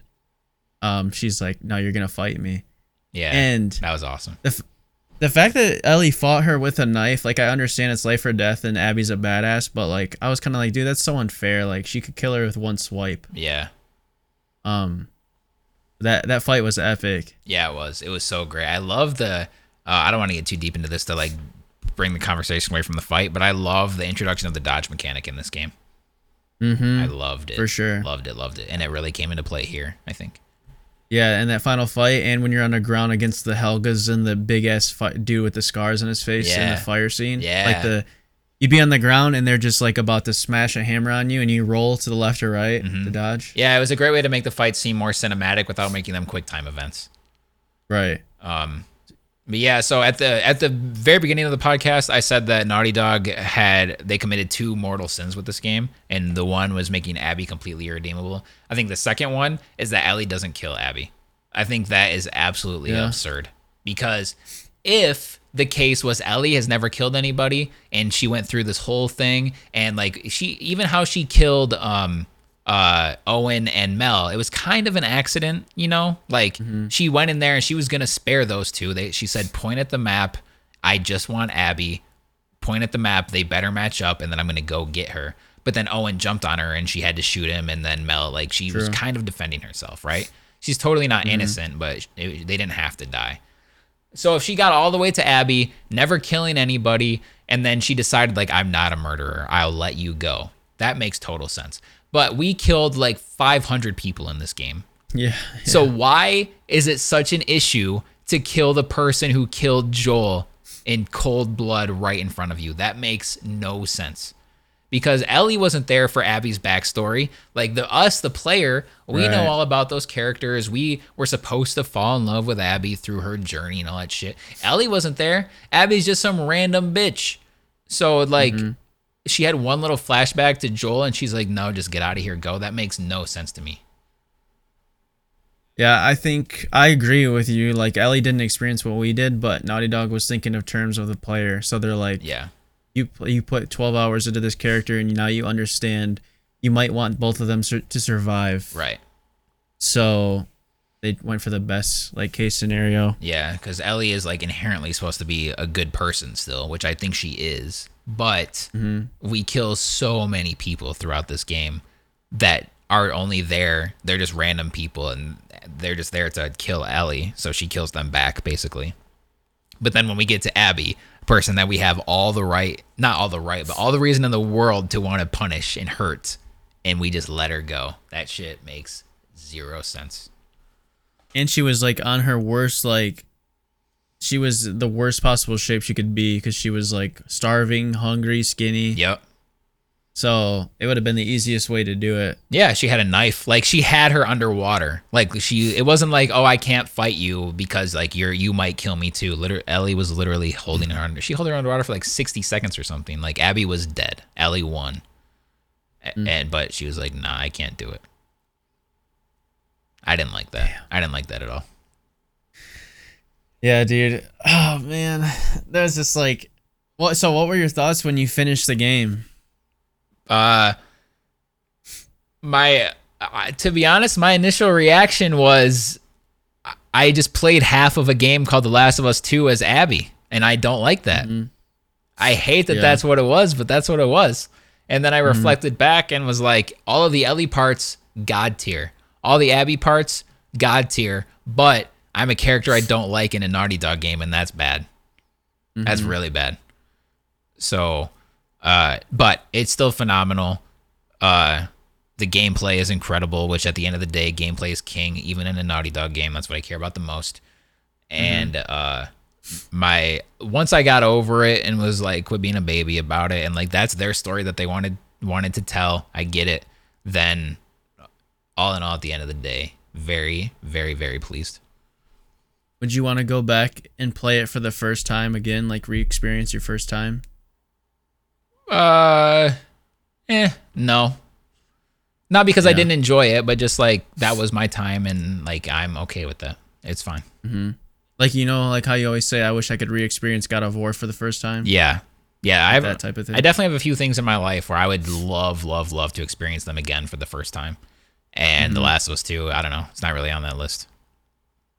um she's like, "No, you're going to fight me." Yeah, And that was awesome. The, the fact that Ellie fought her with a knife, like I understand it's life or death and Abby's a badass, but like I was kind of like, "Dude, that's so unfair. Like she could kill her with one swipe." Yeah, Um that that fight was epic. yeah, it was. It was so great. I love the. Uh, I don't want to get too deep into this to like bring the conversation away from the fight, but I love the introduction of the dodge mechanic in this game. Mhm. I loved it For sure. Loved it. Loved it, and it really came into play here. I think. Yeah, and that final fight, and when you're on the ground against the Helgas and the big ass fight dude with the scars on his face in the fire scene, Yeah. like the you'd be on the ground and they're just like about to smash a hammer on you, and you roll to the left or right to dodge. Yeah, it was a great way to make the fight seem more cinematic without making them quick time events. Right. Um, but yeah, so at the at the very beginning of the podcast, I said that Naughty Dog had they committed two mortal sins with this game, and the one was making Abby completely irredeemable. I think the second one is that Ellie doesn't kill Abby. I think that is absolutely Yeah. absurd because if the case was Ellie has never killed anybody and she went through this whole thing and like she even how she killed um uh Owen and Mel it was kind of an accident you know? Like she went in there and she was going to spare those two. They she said point at the map. I just want Abby. Point at the map. They better match up and then I'm going to go get her. But then Owen jumped on her and she had to shoot him and then Mel like she was kind of defending herself right? She's totally not innocent but it, they didn't have to die so if she got all the way to Abby, never killing anybody, and then she decided like I'm not a murderer, I'll let you go. That makes total sense. But we killed like 500 people in this game. Yeah. So why is it such an issue to kill the person who killed Joel in cold blood right in front of you? That makes no sense. Because Ellie wasn't there for Abby's backstory. Like the us, the player, we know all about those characters. We were supposed to fall in love with Abby through her journey and all that shit. Ellie wasn't there. Abby's just some random bitch. So like mm-hmm. she had one little flashback to Joel and she's like, no, just get out of here, go. That makes no sense to me. Yeah, I think I agree with you. Like Ellie didn't experience what we did, but Naughty Dog was thinking of terms of the player. So they're like, Yeah. You you put 12 hours into this character, and now you understand you might want both of them sur- to survive. Right. So they went for the best like case scenario. Yeah, because Ellie is like inherently supposed to be a good person still, which I think she is. But mm-hmm. we kill so many people throughout this game that are only there. They're just random people and they're just there to kill Ellie. So she kills them back, basically. But then when we get to Abby, person that we have all the right, not all the right, but all the reason in the world to want to punish and hurt, and we just let her go. That shit makes zero sense. and she was like on her worst like she was the worst possible shape she could be because she was like starving hungry skinny Yep. So it would have been the easiest way to do it Yeah, she had a knife. Like she had her underwater. Like she it wasn't like, "Oh, I can't fight you because like you're you might kill me too." Literally Ellie was literally holding her under. She held her underwater for like 60 seconds or something. Like Abby was dead. Ellie won. A- mm. And but she was like, "Nah, I can't do it." I didn't like that. I didn't like that at all. Yeah, dude. Oh man, that was just like, what? So, what were your thoughts when you finished the game? Uh, my uh, to be honest, my initial reaction was I- just played half of a game called The Last of Us Two as Abby, and I don't like that. I hate that Yeah. that's what it was, but that's what it was. And then I reflected back and was like, all of the Ellie parts, god tier. All the Abby parts, god tier. But I'm a character I don't like in a Naughty Dog game, and that's bad. That's really bad. So, uh, but it's still phenomenal. Uh, the gameplay is incredible, which at the end of the day, gameplay is king, even in a Naughty Dog game. That's what I care about the most. And uh, my once I got over it and was like, quit being a baby about it, and like that's their story that they wanted wanted to tell. I get it. Then, all in all, at the end of the day, very, very, very pleased. Would you want to go back and play it for the first time again, like re-experience your first time? Uh, eh, no. Not because I didn't enjoy it, but just like that was my time, and like I'm okay with that. It's fine. Like you know, like how you always say, "I wish I could re-experience God of War for the first time." Yeah, yeah. I have that type of thing. I definitely have a few things in my life where I would love, love, love to experience them again for the first time. And Mm-hmm. The Last of Us Two, I don't know. It's not really on that list.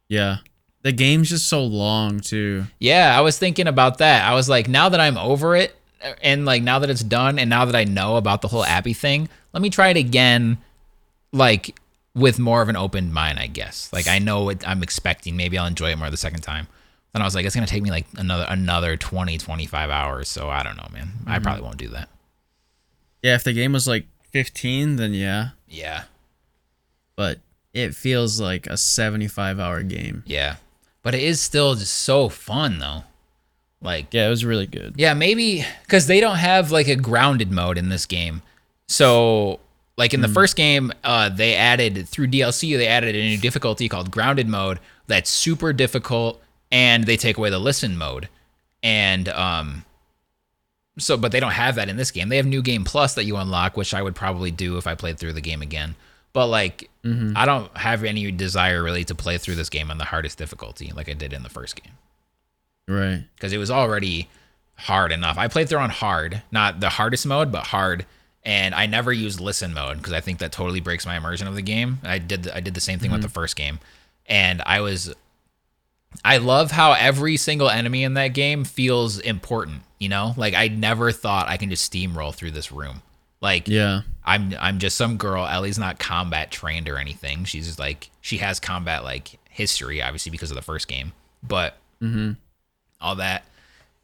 yeah. The game's just so long too. Yeah, I was thinking about that. I was like, now that I'm over it, and like now that it's done, and now that I know about the whole Abby thing, let me try it again, like with more of an open mind, I guess. Like I know what I'm expecting. Maybe I'll enjoy it more the second time. Then I was like, it's gonna take me like another another 20, 25 hours. So I don't know, man. I mm-hmm. probably won't do that. Yeah, if the game was like 15, then yeah. Yeah, But it feels like a 75-hour game. yeah. But it is still just so fun though. Like Yeah, it was really good. Yeah, maybe because they don't have like a grounded mode in this game. So, like in the first game, uh, they added through DLC, they added a new difficulty called grounded mode that's super difficult, and they take away the listen mode. And um, so, but they don't have that in this game. They have New Game Plus that you unlock, which I would probably do if I played through the game again. But like, I don't have any desire really to play through this game on the hardest difficulty like I did in the first game Right. because it was already hard enough. I played through on hard, not the hardest mode, but hard. And I never used listen mode because I think that totally breaks my immersion of the game. I did the, I did the same thing with the mm-hmm. first game, and I was I love how every single enemy in that game feels important. You know, like I never thought I can just steamroll through this room. Like Yeah. I'm I'm just some girl. Ellie's not combat trained or anything. She's just like she has combat like history, obviously because of the first game. But mm-hmm. All that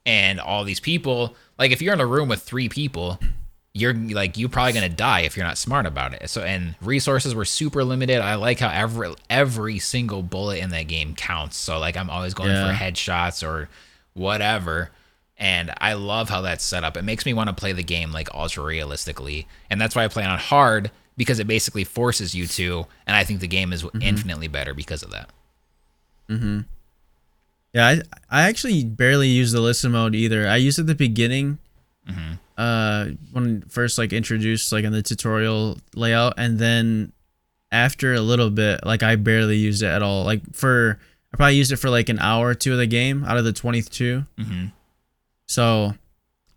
and all these people, like if you're in a room with three people, you're like you're probably gonna die if you're not smart about it. So and resources were super limited. I like how every every single bullet in that game counts. So like I'm always going Yeah. for headshots or whatever. And I love how that's set up. It makes me want to play the game like ultra realistically. And that's why I play on hard because it basically forces you to. And I think the game is mm-hmm. infinitely better because of that. Mm-hmm. Yeah, I I actually barely use the listen mode either. I used it at the beginning, uh, when first like introduced like in the tutorial layout, and then after a little bit, like I barely used it at all. Like for I probably used it for like an hour or two of the game out of the twenty two. Mhm. So.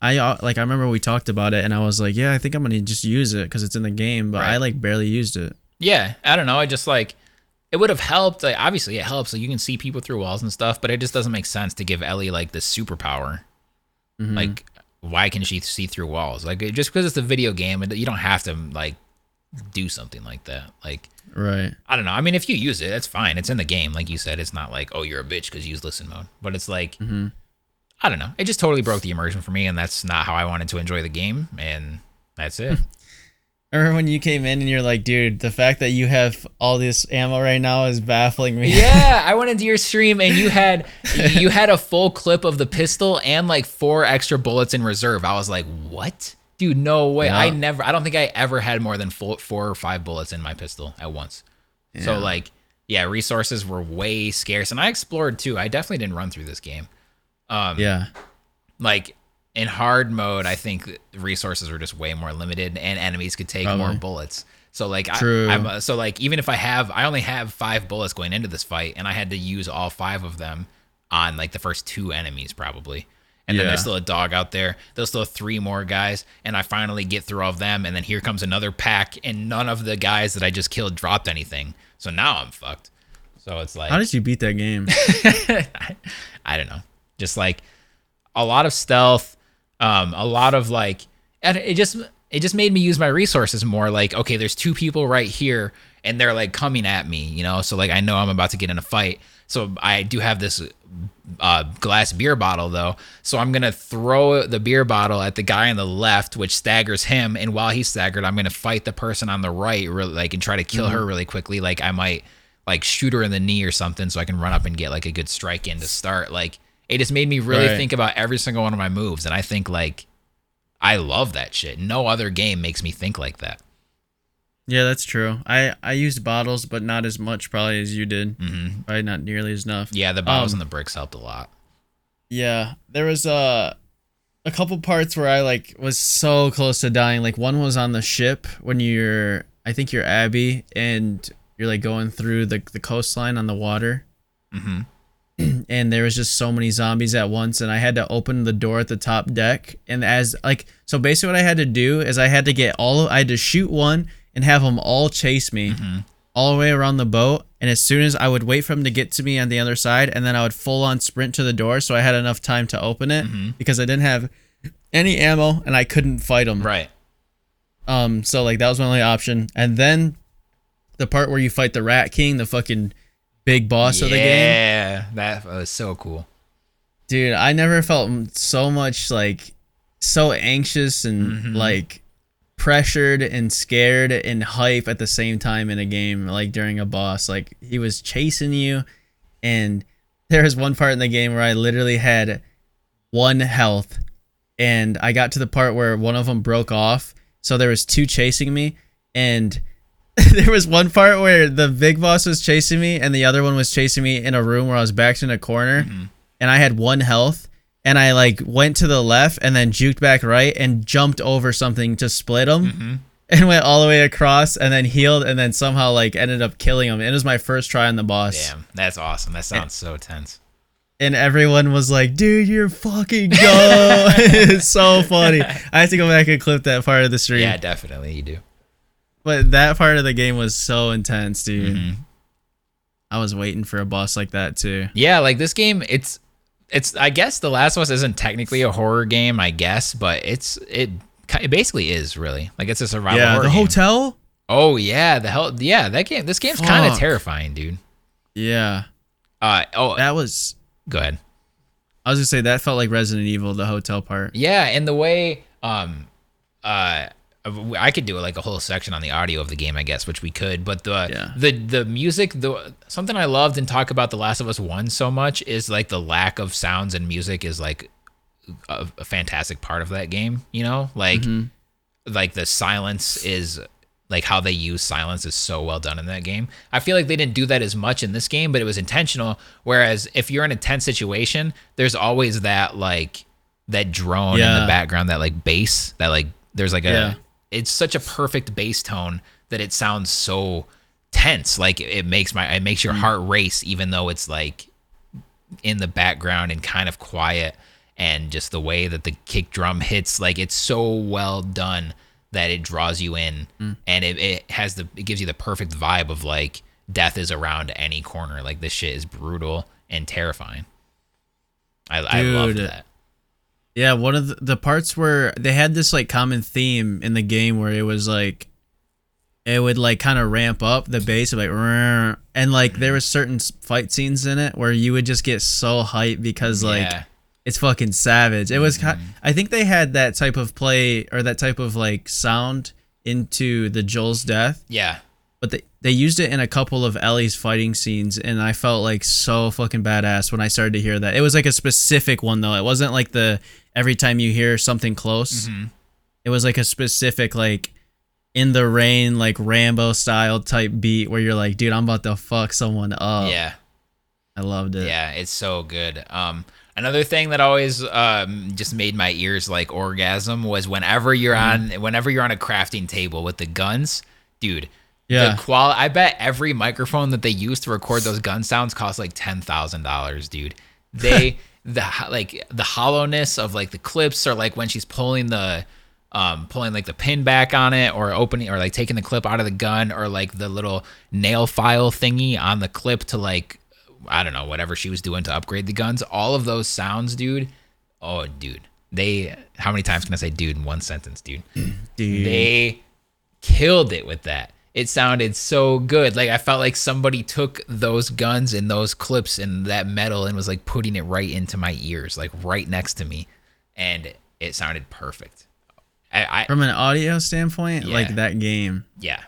I uh, like I remember we talked about it and I was like, yeah, I think I'm gonna just use it because it's in the game, but I like barely used it. Yeah, I don't know. I just like it would have helped. Like, obviously, it helps. Like you can see people through walls and stuff, but it just doesn't make sense to give Ellie like this superpower. Mm-hmm. Like, why can she see through walls? Like, just because it's a video game, it- you don't have to like do something like that. Like, Right. I don't know. I mean, if you use it, that's fine. It's in the game, like you said. It's not like oh, you're a bitch because you use listen mode. But it's like I don't know. It just totally broke the immersion for me, and that's not how I wanted to enjoy the game. And that's it. <laughs> I remember when you came in and you're like, dude, the fact that you have all this ammo right now is baffling me. Yeah, <laughs> I went into your stream and you had you had a full clip of the pistol and like four extra bullets in reserve. I was like, "What? Dude, no way. I never I don't think I ever had more than four, four or five bullets in my pistol at once." So like, yeah, resources were way scarce and I explored too. I definitely didn't run through this game. Um yeah. Like in hard mode, I think resources were just way more limited, and enemies could take more bullets. So like, I, True. I'm uh, so like even if I have, I only have five bullets going into this fight, and I had to use all five of them on like the first two enemies probably. And then there's still a dog out there. There's still three more guys, and I finally get through all of them. And then here comes another pack, and none of the guys that I just killed dropped anything. So now I'm fucked. So it's like How did you beat that game? I, <laughs> I don't know. Just like a lot of stealth, um, a lot of like, and it just it just made me use my resources more. Like, okay, there's two people right here, and they're like coming at me, you know. So like, I know I'm about to get in a fight. So I do have this uh, glass beer bottle though. So I'm gonna throw the beer bottle at the guy on the left, which staggers him. And while he's staggered, I'm gonna fight the person on the right, really, like, and try to kill her really quickly. Like I might like shoot her in the knee or something, so I can run up and get like a good strike in to start. Like it just made me really Right. think about every single one of my moves, and I think like I love that shit. No other game makes me think like that. yeah, that's true. I I used bottles, but not as much probably as you did. hmm Probably not nearly as enough. Yeah, the bottles Um, and the bricks helped a lot. Yeah, there was uh, a couple parts where I like was so close to dying. Like one was on the ship when you're, I think you're Abby, and you're like going through the the coastline on the water, hmm <clears throat> and there was just so many zombies at once, and I had to open the door at the top deck, and as like so basically what I had to do is I had to get all of, I had to shoot one and have them all chase me all the way around the boat. And as soon as I would wait for them to get to me on the other side, and then I would full on sprint to the door so I had enough time to open it because I didn't have any ammo and I couldn't fight them Right. Um, so like that was my only option. And then the part where you fight the Rat King, the fucking big boss of the game. Yeah, that was so cool. Dude, I never felt so much like so anxious and mm-hmm. like pressured and scared and hype at the same time in a game like during a boss like he was chasing you and there was one part in the game where I literally had one health and I got to the part where one of them broke off so there was two chasing me and <laughs> there was one part where the big boss was chasing me and the other one was chasing me in a room where I was backed in a corner mm-hmm. and I had one health and I like went to the left and then juked back right and jumped over something to split them mm-hmm. <laughs> and went all the way across and then healed and then somehow like ended up killing him. It was my first try on the boss. Damn, that's awesome. That sounds so tense. And everyone was like, dude, you're fucking go. <laughs> it's so funny. I have to go back and clip that part of the stream. Yeah, definitely you do. But that part of the game was so intense, dude. Mhm. I was waiting for a boss like that too. Yeah, like this game, it's it's. I guess The Last of Us isn't technically a horror game, I guess, but it's it. It basically is really like it's a survival yeah, the game. hotel? Oh yeah, the hell yeah, that game. This game's kind of terrifying, dude. Yeah. Uh oh, That was go ahead. I was gonna say that felt like Resident Evil, the hotel part. Yeah, and the way um uh I could do like a whole section on the audio of the game, I guess, which we could. But the Yeah. the the music, the something I loved and talk about The Last of Us One so much is like the lack of sounds and music is like a, a fantastic part of that game. You know, like mm-hmm. like the silence is like how they use silence is so well done in that game. I feel like they didn't do that as much in this game, but it was intentional. Whereas if you're in a tense situation, there's always that like that drone in the background, that like bass, that like there's like a Yeah. It's such a perfect bass tone that it sounds so tense. Like it makes my it makes your mm. heart race even though it's like in the background and kind of quiet and just the way that the kick drum hits. Like it's so well done that it draws you in mm. and it, it has the it gives you the perfect vibe of like death is around any corner. Like this shit is brutal and terrifying. I, I love that Yeah, one of the, the parts where they had this like common theme in the game where it was like it would like kind of ramp up the bass of like and like there were certain fight scenes in it where you would just get so hyped because like yeah it's fucking savage. It was Mm-hmm. I think they had that type of play or that type of like sound into the Joel's death, yeah but they they used it in a couple of Ellie's fighting scenes and I felt like so fucking badass when I started to hear that. It was like a specific one though. It wasn't like the every time you hear something close. Mm-hmm. It was like a specific like in the rain like Rambo style type beat where you're like, dude, I'm about to fuck someone up. yeah I loved it. Yeah, it's so good. Um, Another thing that always um, just made my ears like orgasm was whenever you're Mm-hmm. on whenever you're on a crafting table with the guns, dude. Yeah. The qual I bet every microphone that they use to record those gun sounds costs like ten thousand dollars, dude. They <laughs> the like the hollowness of like the clips or like when she's pulling the um pulling like the pin back on it or opening or like taking the clip out of the gun or like the little nail file thingy on the clip to like I don't know whatever she was doing to upgrade the guns. All of those sounds, dude. Oh, dude. They how many times can I say dude in one sentence, dude? <clears throat> Dude. they killed it with that. It sounded so good. Like I felt like somebody took those guns and those clips and that metal and was like putting it right into my ears, like right next to me, and it sounded perfect. I, I From an audio standpoint, Yeah. like that game. yeah,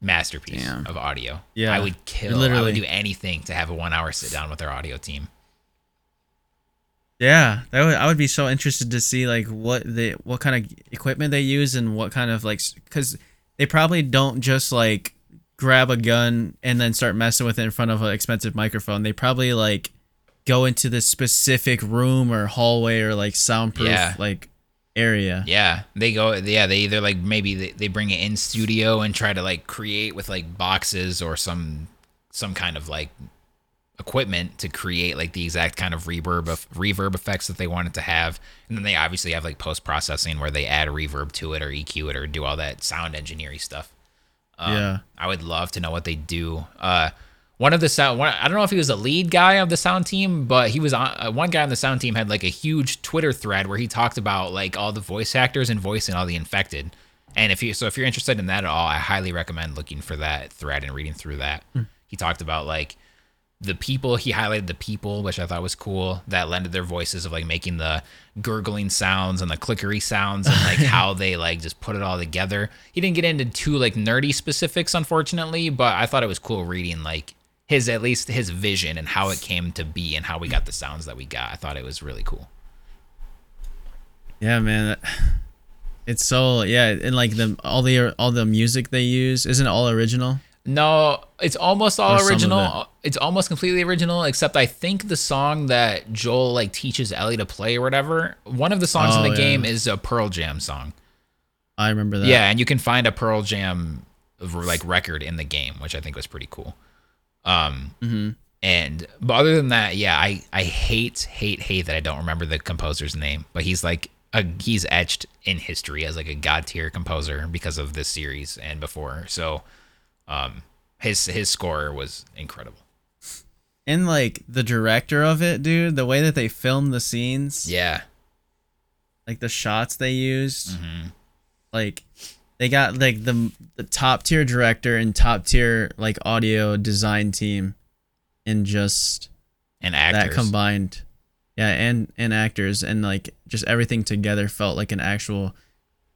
masterpiece Damn. of audio. Yeah. I would kill. I Literally. would do anything to have a one-hour sit down with our audio team. Yeah, that would I would be so interested to see like what they what kind of equipment they use and what kind of like because they probably don't just like grab a gun and then start messing with it in front of an expensive microphone. They probably like go into this specific room or hallway or like soundproof Yeah. like area. Yeah, they go. Yeah, they either like maybe they, they bring it in studio and try to like create with like boxes or some some kind of like equipment to create like the exact kind of reverb of reverb effects that they wanted to have, and then they obviously have like post processing where they add reverb to it or EQ it or do all that sound engineering stuff. Um, Yeah. I would love to know what they do. Uh, one of the sound, one, I don't know if he was the lead guy of the sound team, but he was on. Uh, one guy on the sound team had like a huge Twitter thread where he talked about like all the voice actors and voicing all the infected. And if you so if you're interested in that at all, I highly recommend looking for that thread and reading through that. He talked about like the people he highlighted the people which i thought was cool that lended their voices of like making the gurgling sounds and the clickery sounds and like <laughs> how they like just put it all together he didn't get into too like nerdy specifics unfortunately but i thought it was cool reading like his at least his vision and how it came to be and how we got the sounds that we got i thought it was really cool Yeah, man. It's so yeah, and like the all the all the music they use isn't all original. No, it's almost all Or original. It's almost completely original, except I think the song that Joel like teaches Ellie to play or whatever. One of the songs in Oh, the yeah. game is a Pearl Jam song. I remember that. Yeah, and you can find a Pearl Jam like record in the game, which I think was pretty cool. Um, Mhm. and but other than that, yeah, I I hate hate hate that I don't remember the composer's name, but he's like a he's etched in history as like a god tier composer because of this series and before. So, um, his his score was incredible. And like the director of it, dude, the way that they filmed the scenes, Yeah, like the shots they used, Mm-hmm. like they got like the the top tier director and top tier like audio design team, and just and actors. that combined, yeah, and and actors and like just everything together felt like an actual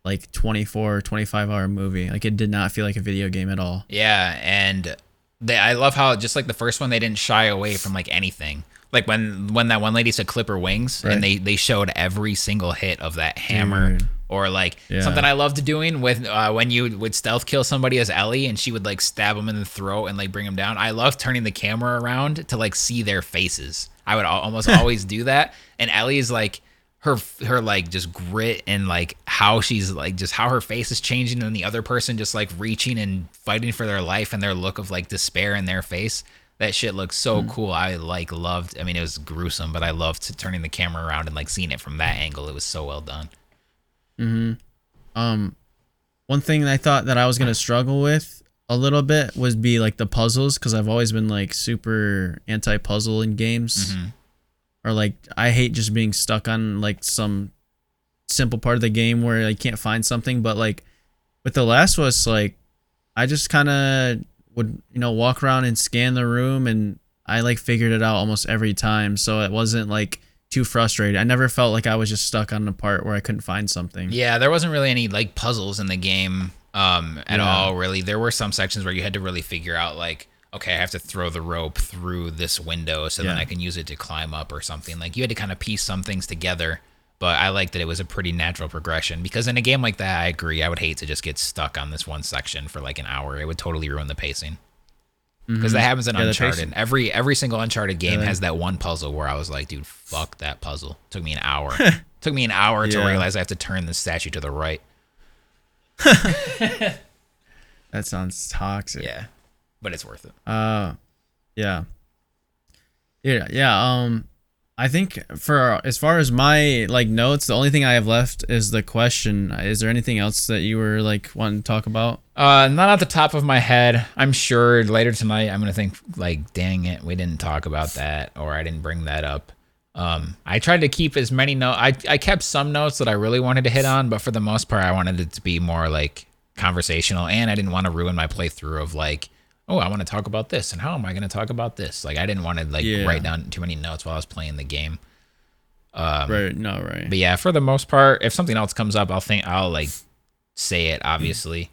like 24 25 hour movie. Like it did not feel like a video game at all. Yeah, and they I love how just like the first one they didn't shy away from like anything. Like when when that one lady said clip her wings Right. and they they showed every single hit of that hammer Dude. or like Yeah. something I loved doing with uh, when you would stealth kill somebody as Ellie and she would like stab them in the throat and like bring them down. I love turning the camera around to like see their faces. I would almost <laughs> always do that. And Ellie is like her her like just grit and like how she's like just how her face is changing and the other person just like reaching and fighting for their life and their look of like despair in their face. That shit looks so cool. I like loved i mean it was gruesome but i loved turning the camera around and like seeing it from that angle. It was so well done. Mm-hmm. Um one thing i thought that i was going to struggle with a little bit was be like the puzzles because i've always been like super anti-puzzle in games. Mhm. Or like i hate just being stuck on like some simple part of the game where i can't find something but like with the last of us like i just kind of would you know walk around and scan the room and i like figured it out almost every time so it wasn't like too frustrated. I never felt like i was just stuck on a part where i couldn't find something. Yeah there wasn't really any like puzzles in the game um at Yeah. all really. There were some sections where you had to really figure out like okay i have to throw the rope through this window so then i can use it to climb up or something like you had to kind of piece some things together but i like that it was a pretty natural progression because in a game like that i agree i would hate to just get stuck on this one section for like an hour it would totally ruin the pacing mm-hmm. because that happens in Yeah, Uncharted. Every every single Uncharted game Really? has that one puzzle where I was like, dude, fuck <laughs> that puzzle. Took me an hour. <laughs> Took me an hour to realize I have to turn the statue to the right. <laughs> That sounds toxic. Yeah, but it's worth it. Uh, yeah. Yeah, yeah. Um, I think for as far as my like notes, the only thing I have left is the question. Is there anything else that you were like wanting to talk about? Uh, not at the top of my head. I'm sure later tonight I'm gonna think like, dang it, we didn't talk about that, or I didn't bring that up. Um, I tried to keep as many notes. I I kept some notes that I really wanted to hit on, but for the most part, I wanted it to be more like conversational, and I didn't want to ruin my playthrough of like, oh, I want to talk about this, and how am I gonna talk about this? Like, I didn't want to like Yeah. write down too many notes while I was playing the game. Um, right. No. Right. but yeah, for the most part, if something else comes up, I'll think I'll like say it obviously.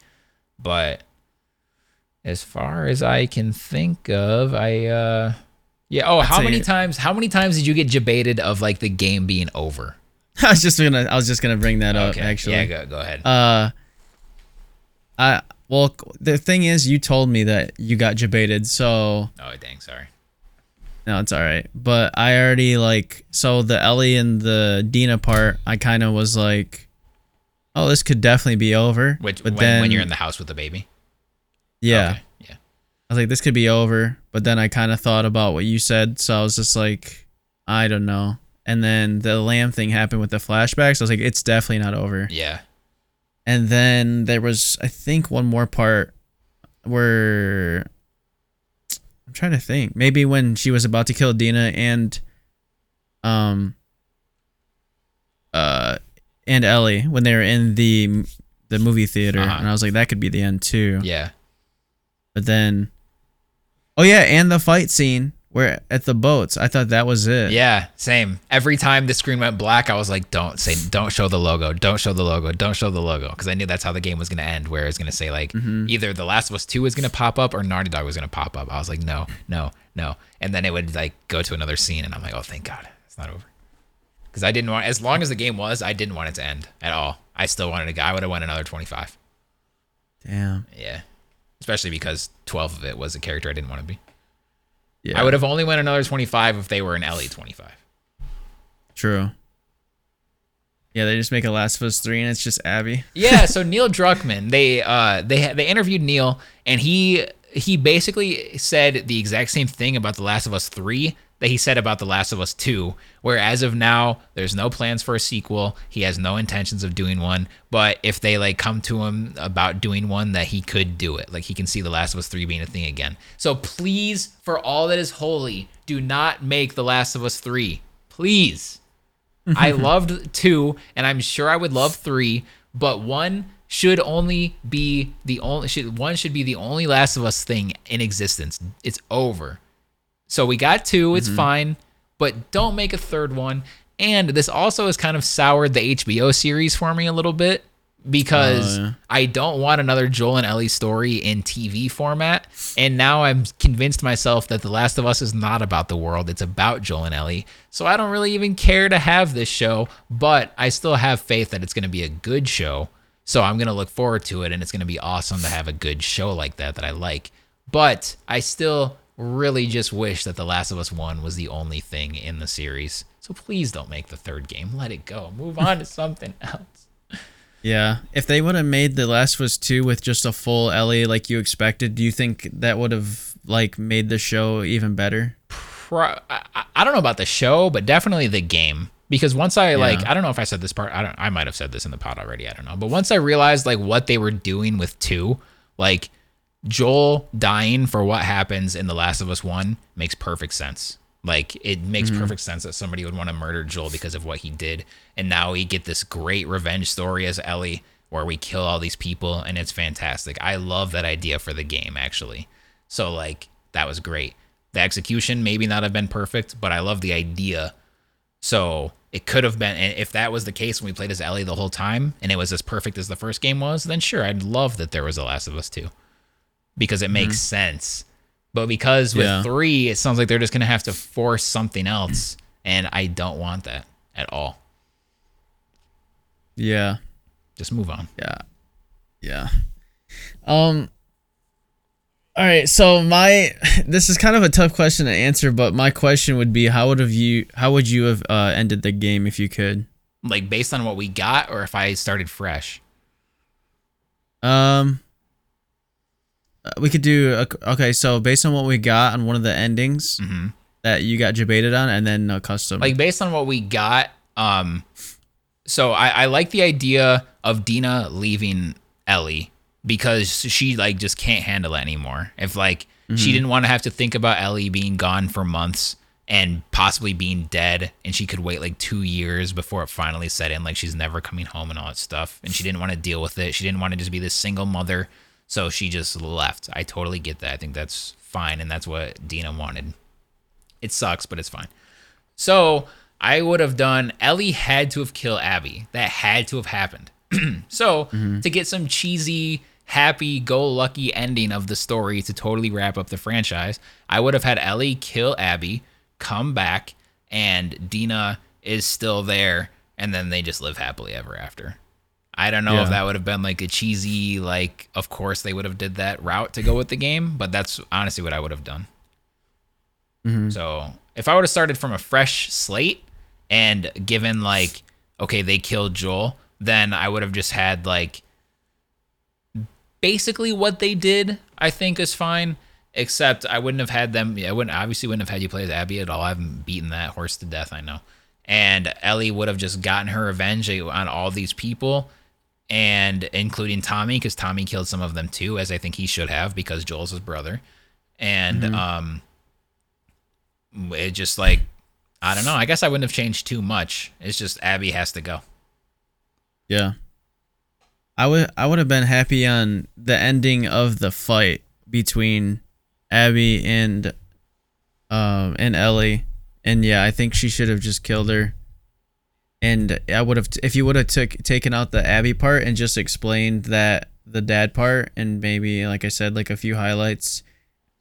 But as far as I can think of, I uh yeah, oh, how many it- times how many times did you get debated of like the game being over? <laughs> I was just gonna. I was just gonna bring that up. Actually. Yeah, go go ahead. Uh, I well, the thing is, you told me that you got debated, so oh, dang, sorry. no, it's all right. But I already like so the Ellie and the Dina part. I kind of was like, oh, this could definitely be over. Which but when, then when you're in the house with the baby? yeah, Okay, Yeah. I was like, this could be over. But then I kind of thought about what you said, so I was just like, I don't know. And then the lamb thing happened with the flashbacks. I was like, it's definitely not over. Yeah. And then there was, I think, one more part where I'm trying to think. Maybe when she was about to kill Dina and, um, uh, and Ellie when they were in the the movie theater, Uh-huh. and I was like, that could be the end too. Yeah. But then, oh yeah, and the fight scene where at the boats, I thought that was it. Yeah, same. Every time the screen went black, I was like, "Don't say, don't show the logo, don't show the logo, don't show the logo," because I knew that's how the game was gonna end. Where it's gonna say like Mm-hmm. either The Last of Us Two was gonna pop up or Naughty Dog was gonna pop up. I was like, "No, no, no," and then it would like go to another scene, and I'm like, "Oh, thank God, it's not over." Because I didn't want, as long as the game was, I didn't want it to end at all. I still wanted to go. I would have won another 25. Damn. Yeah, especially because 12 of it was a character I didn't want to be. Yeah. I would have only went another 25 if they were an Ellie 25. True. Yeah, they just make a Last of Us three, and it's just Abby. <laughs> yeah so neil druckmann they uh they they interviewed neil and he he basically said the exact same thing about the last of us 3 that he said about the last of us 2 where as of now there's no plans for a sequel. He has no intentions of doing one. But if they like come to him about doing one that he could do it. Like he can see the last of us 3 being a thing again. So please for all that is holy do not make the last of us 3 please. I <laughs> loved two, and I'm sure I would love three, but one should only be the only should one should be the only Last of Us thing in existence. It's over. So we got 2 it's mm-hmm. fine, but don't make a third one. And this also has kind of soured the HBO series for me a little bit because Oh, yeah. I don't want another Joel and Ellie story in TV format. And now I'm convinced myself that The Last of Us is not about the world, it's about Joel and Ellie. So I don't really even care to have this show, but I still have faith that it's going to be a good show. So I'm going to look forward to it and it's going to be awesome to have a good show like that that I like. But I still really just wish that The Last of Us 1 was the only thing in the series. So please don't make the third game. Let it go. Move on to something else. Yeah, if they would have made The Last of Us two with just a full Ellie like you expected, do you think that would have like made the show even better? pro- I, I- I don't know about the show, but definitely the game. Because once I like, I don't know if I said this part. I don't. I might have said this in the pod already. I don't know. But once I realized like what they were doing with two, like Joel dying for what happens in The Last of Us one makes perfect sense. Like it makes mm-hmm. perfect sense that somebody would want to murder Joel because of what he did, and now we get this great revenge story as Ellie, where we kill all these people, and it's fantastic. I love that idea for the game actually. So like that was great. The execution maybe not have been perfect, but I love the idea. So it could have been, and if that was the case when we played as Ellie the whole time, and it was as perfect as the first game was, then sure, I'd love that there was a Last of Us two, because it makes sense. But because with Yeah. three, it sounds like they're just gonna have to force something else, and I don't want that at all. Yeah, Just move on. yeah, yeah. Um, All right, so my <laughs> this is kind of a tough question to answer, but my question would be how would have you how would you have uh, ended the game if you could? Like based on what we got, or if I started fresh. Um, we could do a, okay. So based on what we got on one of the endings hmm that you got debated on, and then a custom. Like based on what we got, um, so I, I like the idea of Dina leaving Ellie because she like just can't handle it anymore. If like she didn't want to have to think about Ellie being gone for months and possibly being dead, and she could wait like two years before it finally set in, like she's never coming home and all that stuff, and she didn't want to deal with it. She didn't want to just be this single mother, so she just left. I totally get that. I think that's fine, and that's what Dina wanted. It sucks, but it's fine. So I would have done. Ellie had to have killed Abby. That had to have happened. <clears throat> so mm-hmm. to get some cheesy, happy-go-lucky ending of the story to totally wrap up the franchise, I would have had Ellie kill Abby, come back, and Dina is still there, and then they just live happily ever after. I don't know if that would have been like a cheesy, like of course they would have did that route to go with the game, but that's honestly what I would have done. Mm-hmm. So if I would have started from a fresh slate and given like, okay, they killed Joel, then I would have just had like basically what they did. I think is fine, except I wouldn't have had them. I wouldn't obviously wouldn't have had you play as Abby at all. I haven't beaten that horse to death. I know, and Ellie would have just gotten her revenge on all these people. And including Tommy, because Tommy killed some of them too, as I think he should have, because Joel's his brother. And um, it just like I don't know. I guess I wouldn't have changed too much. It's just Abby has to go. Yeah. I would I would have been happy on the ending of the fight between Abby and um and Ellie. And yeah, I think she should have just killed her. And I would have if you would have took taken out the Abby part and just explained that the dad part and maybe like I said like a few highlights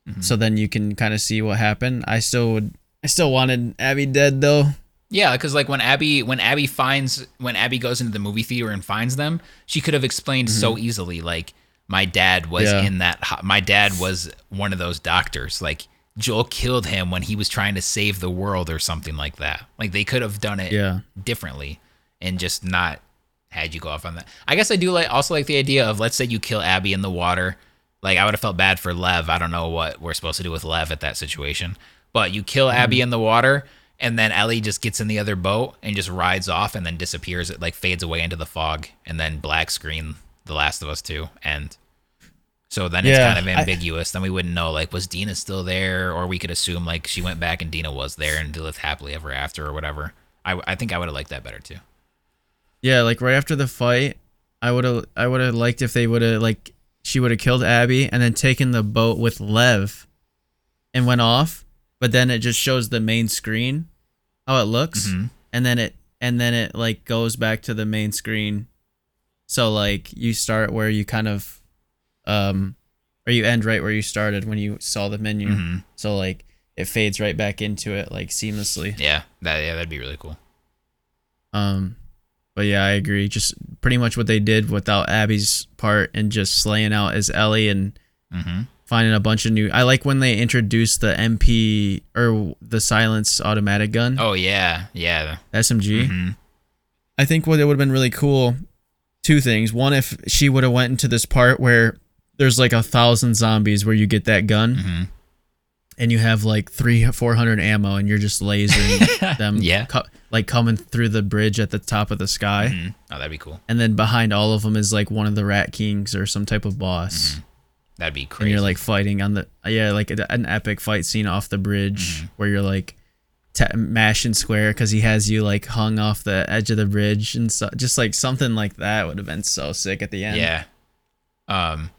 mm-hmm. so then you can kind of see what happened. I still would I still wanted Abby dead though. Yeah, because like when Abby when Abby finds when Abby goes into the movie theater and finds them, she could have explained so mm-hmm. easily like my dad was Yeah. in that my dad was one of those doctors like Joel killed him when he was trying to save the world or something like that. Like they could have done it Yeah. differently and just not had you go off on that. I guess I do like also like the idea of let's say you kill Abby in the water. Like I would have felt bad for Lev. I don't know what we're supposed to do with Lev at that situation. But you kill mm-hmm. Abby in the water and then Ellie just gets in the other boat and just rides off and then disappears. It like fades away into the fog and then black screen The Last of Us 2 and so then it's Yeah, kind of I- ambiguous. then we wouldn't know like was Dina still there or we could assume like she went back and Dina was there and they lived happily ever after or whatever. I, I think I would have liked that better too. Yeah, like right after the fight, I would have I would have liked if they would have like she would have killed Abby and then taken the boat with Lev and went off, but then it just shows the main screen how it looks Mhm. and then it and then it like goes back to the main screen. So like you start where you kind of um or you end right where you started when you saw the menu. Mhm. So like it fades right back into it like seamlessly. Yeah, that yeah, that'd be really cool. Um, but yeah, I agree. Just pretty much what they did without Abby's part and just slaying out as Ellie and hmm finding a bunch of new. I like when they introduced the MP or the silence automatic gun, Oh yeah, yeah. SMG. hmm I think what it would have been really cool. Two things. One, if she would have went into this part where there's like a thousand zombies where you get that gun hmm and you have like three, four hundred ammo and you're just lasering <laughs> them. Yeah. co- like coming through the bridge at the top of the sky. hmm Oh, that'd be cool. and then behind all of them is like one of the rat kings or some type of boss That'd be and you're like fighting on the yeah like an epic fight scene off the bridge where you're like ta mashing square because he has you like hung off the edge of the bridge and so just like something like that would have been so sick at the end yeah. Um,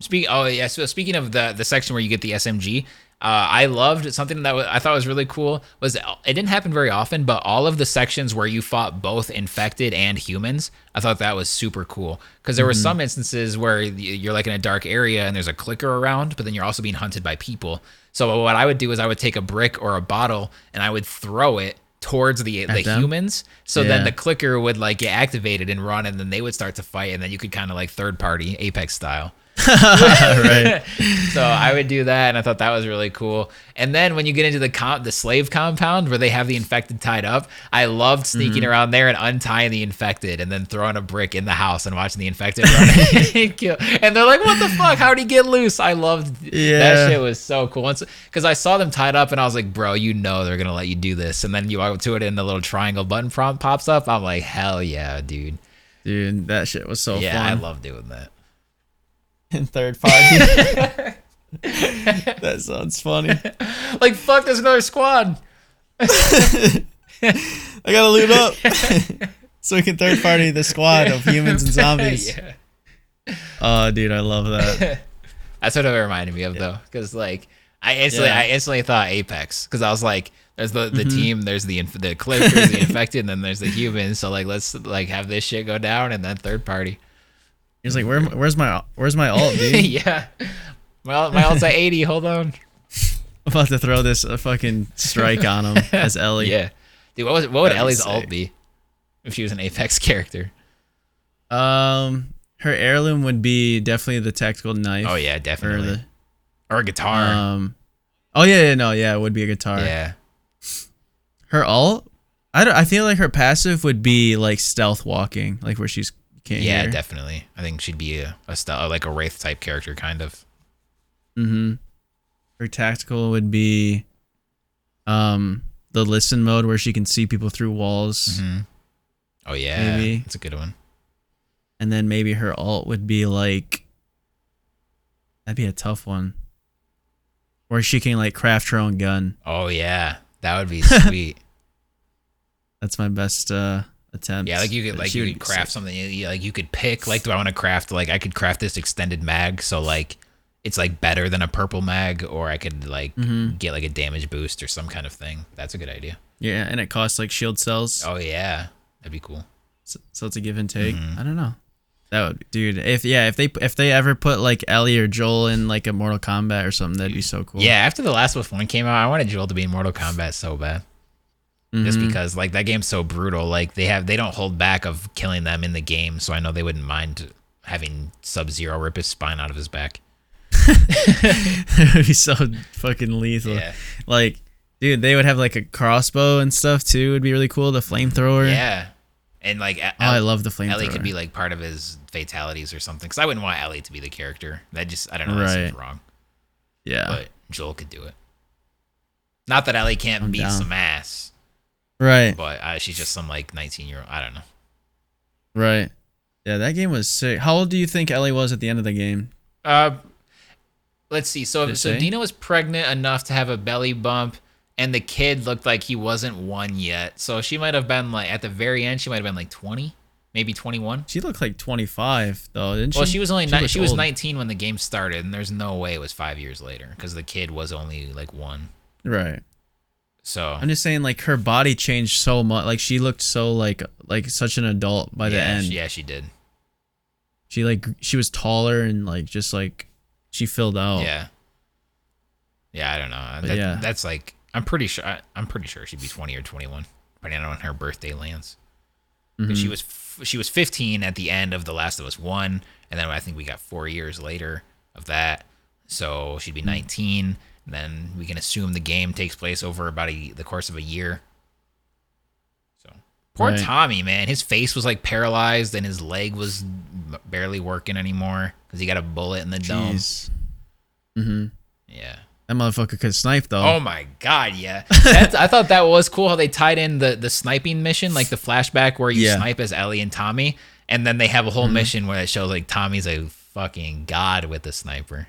speak. Oh yeah. So speaking of the the section where you get the SMG, uh, I loved something that I thought was really cool. Was it didn't happen very often, but all of the sections where you fought both infected and humans, I thought that was super cool because there were some instances where you're like in a dark area and there's a clicker around, but then you're also being hunted by people. So what I would do is I would take a brick or a bottle and I would throw it towards the the them? humans. So then the clicker would like get activated and run, and then they would start to fight, and then you could kind of like third party Apex style. <laughs> right. <laughs> so I would do that, and I thought that was really cool. And then when you get into the comp, the slave compound where they have the infected tied up, I loved sneaking Mm-hmm. around there and untying the infected, and then throwing a brick in the house and watching the infected run <laughs> and kill. And they're like, "What the fuck? How did he get loose?" I loved Yeah. that shit. Was so cool. Because I saw them tied up, and I was like, "Bro, you know they're gonna let you do this." And then you walk to it, and the little triangle button prompt pops up. I'm like, "Hell yeah, dude! Dude, that shit was so yeah, I love doing that." In third party. <laughs> <laughs> that sounds funny. Like, fuck, there's another squad. <laughs> I gotta loot up. so we can third party the squad of humans and zombies. yeah. Oh, dude, I love that. That's what it reminded me of though, because like I instantly, Yeah. I instantly thought Apex, because I was like, there's the the Mm-hmm. team, there's the inf- the clip, there's the infected, and then there's the humans. So like, let's like have this shit go down, and then third party. He's like, Where, where's my where's my ult, dude? <laughs> yeah. Well, my ult's at 80. Hold on. I'm about to throw this uh, fucking strike on him <laughs> as Ellie. Yeah. Dude, what was what would That'd Ellie's ult be if she was an Apex character? Um, her heirloom would be definitely the tactical knife. Oh yeah, Or definitely. the Or a guitar. um. Oh yeah, yeah, no, yeah, it would be a guitar. yeah. Her alt, I don't. I feel like her passive would be like stealth walking, like where she's Yeah, hear. definitely. I think she'd be a, a style like a wraith type character, kind of. Mm-hmm. Her tactical would be, um, the listen mode where she can see people through walls, hmm Oh yeah, Maybe. that's a good one. and then maybe her ult would be like. That'd be a tough one. Where she can like craft her own gun. Oh yeah, that would be <laughs> sweet. That's my best uh attempt. yeah, like you could like you could craft sick. something. you- Like you could pick like, do I want to craft like I could craft this extended mag, so like it's like better than a purple mag, or I could like Mhm. get like a damage boost or some kind of thing. That's a good idea. Yeah, and it costs like shield cells. Oh yeah, that'd be cool. So, so it's a give and take. Mhm. I don't know. That would, be, dude. If yeah, if they if they ever put like Ellie or Joel in like a Mortal Kombat or something, that'd be so cool. Yeah, after the Last of Us One came out, I wanted Joel to be in Mortal Kombat so bad. Just Mhm. because like that game's so brutal like they have they don't hold back of killing them in the game so i know they wouldn't mind having sub zero rip his spine out of his back <laughs> it would be so fucking lethal. yeah Like, dude, they would have like a crossbow and stuff too. It'd be really cool. The flamethrower. yeah and like Oh, I love the flamethrower. ellie could be like part of his fatalities or something because i wouldn't want ellie to be the character that just i don't know that seems Right. wrong yeah. but joel could do it not that ellie can't I'm beat down. some ass right. but uh, she's just some like 19 year old i don't know Right. Yeah, that game was sick. How old do you think Ellie was at the end of the game? Uh, let's see. So, Did so say? Dina was pregnant enough to have a belly bump, and the kid looked like he wasn't one yet. So she might have been like at the very end. She might have been like twenty, maybe twenty-one. She looked like 25 though, didn't she? Well, she was only ni- she was nineteen when the game started, and there's no way it was five years later because the kid was only like one. Right. So I'm just saying, like her body changed so much. Like she looked so like like such an adult by the yeah, end. she- yeah, she did. She like she was taller and like just like she filled out. Yeah, yeah. I don't know. That- yeah. that's like I'm pretty sure. I, I'm pretty sure she'd be twenty or twenty-one, depending on her birthday lands. Mhm. she was f- she was 15 at the end of The Last of Us One, and then I think we got four years later of that, so she'd be Hmm. 19. Then we can assume the game takes place over about a, the course of a year. So poor Right. Tommy, man, his face was like paralyzed, and his leg was barely working anymore because he got a bullet in the dome. Jeez. Mhm. Yeah. That motherfucker could snipe though. Oh my god, yeah. That's, I thought that was cool how they tied in the the sniping mission, like the flashback where you Yeah. Mm-hmm. snipe as Ellie and Tommy, and then they have a whole mission where it shows like Tommy's a fucking god with the sniper.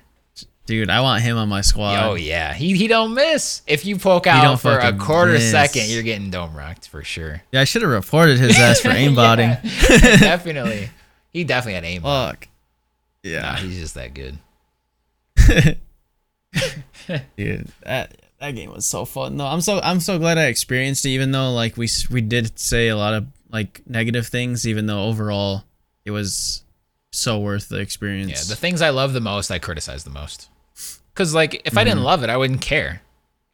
Dude, I want him on my squad. oh yeah, he he don't miss. If you poke out for a quarter miss. second, you're getting dome rocked for sure. Yeah, I should have reported his ass for aimbotting. <laughs> Yeah, <laughs> definitely. He definitely had aim. Fuck. Nah, Yeah. he's just that good. <laughs> Dude, that that game was so fun. No, I'm so I'm so glad I experienced it. Even though like we we did say a lot of like negative things, even though overall it was so worth the experience. Yeah, the things I love the most, I criticize the most. Cause like if I didn't love it, I wouldn't care.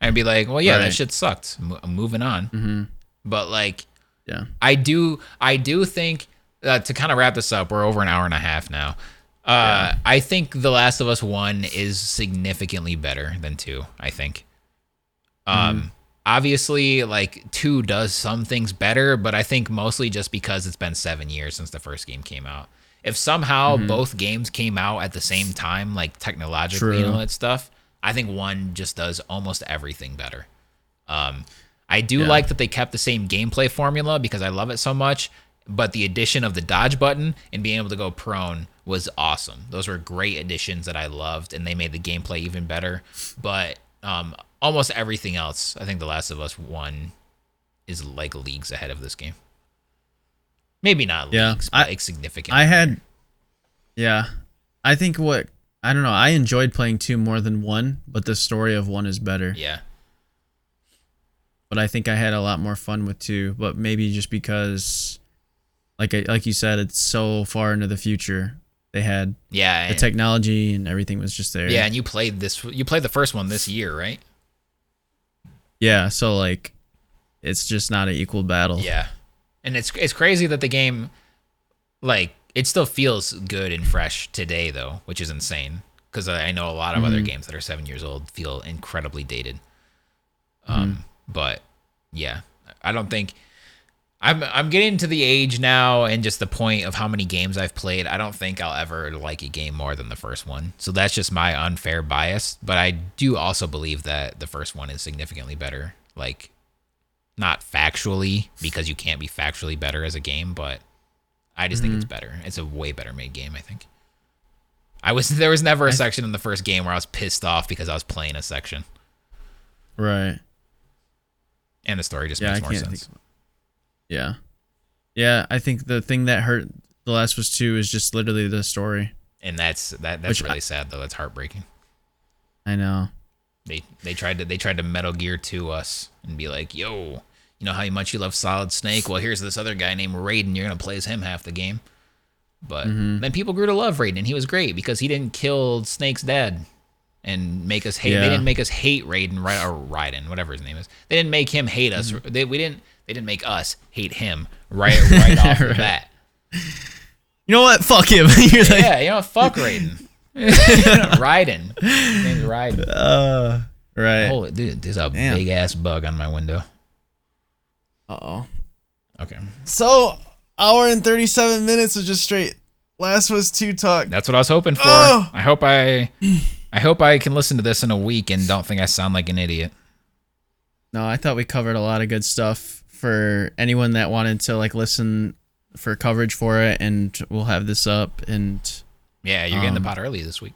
I'd be like, well, yeah, that Mm-hmm. Shit sucked. I'm moving on. hmm But like, Yeah. I do, I do think uh, to kind of wrap this up, we're over an hour and a half now. Uh, I think The Last of Us One is significantly better than two. I think. Um, obviously, like two does some things better, but I think mostly just because it's been seven years since the first game came out. If somehow both games came out at the same time, like technologically and all that stuff, I think one just does almost everything better. Um, I do Yeah. like that they kept the same gameplay formula because I love it so much. But the addition of the dodge button and being able to go prone was awesome. Those were great additions that I loved, and they made the gameplay even better. But um, almost everything else, I think The Last of Us One is like leagues ahead of this game. Maybe not Yeah, leagues, I- like significant. I had, yeah, I think what I don't know. I enjoyed playing two more than one, but the story of one is better. yeah, But I think I had a lot more fun with two. But maybe just because, like I, like you said, it's so far into the future. They had yeah, the technology and everything was just there. yeah. And you played this. You played the first one this year, right? yeah. So like, it's just not an equal battle. Yeah, and it's it's crazy that the game, like, it still feels good and fresh today, though, which is insane. Because I know a lot of other games that are seven years old feel incredibly dated. Um, but yeah, I don't think I'm I'm getting to the age now and just the point of how many games I've played. I don't think I'll ever like a game more than the first one. So that's just my unfair bias. But I do also believe that the first one is significantly better. Like not factually because you can't be factually better as a game, but I just think it's mhm. better. It's a way better made game, I think. I was <laughs> there was never a section in the first game where I was pissed off because I was playing a section. Right. And the story just Yeah, makes I more sense. think. Yeah. Yeah, I think the thing that hurt The Last of Us two is just literally the story. and that's that that's Which I- really sad though. That's heartbreaking. I know. They they tried to they tried to Metal Gear to us and be like, "Yo, you know how much you love Solid Snake? Well, here's this other guy named Raiden. You're gonna play as him half the game." But Mm-hmm. then people grew to love Raiden, and he was great because he didn't kill Snake's dad and make us hate. They didn't make us hate Raiden, right or Raiden, whatever his name is. They didn't make him hate us. Mm-hmm. They we didn't they didn't make us hate him right right <laughs> off the Right. bat. You know what? Fuck him. <laughs> You're like, Yeah, you know, fuck Raiden. <laughs> Raiden. His name's Raiden. uh, right. Holy dude, there's a Damn. big ass bug on my window. Uh oh. Okay. So, hour and 37 minutes of just straight Last of Us two talk. That's what I was hoping for. Oh. I hope I I hope I can listen to this in a week and don't think I sound like an idiot. No, I thought we covered a lot of good stuff for anyone that wanted to like listen for coverage for it, and we'll have this up and Yeah, you're getting Um, the pot early this week.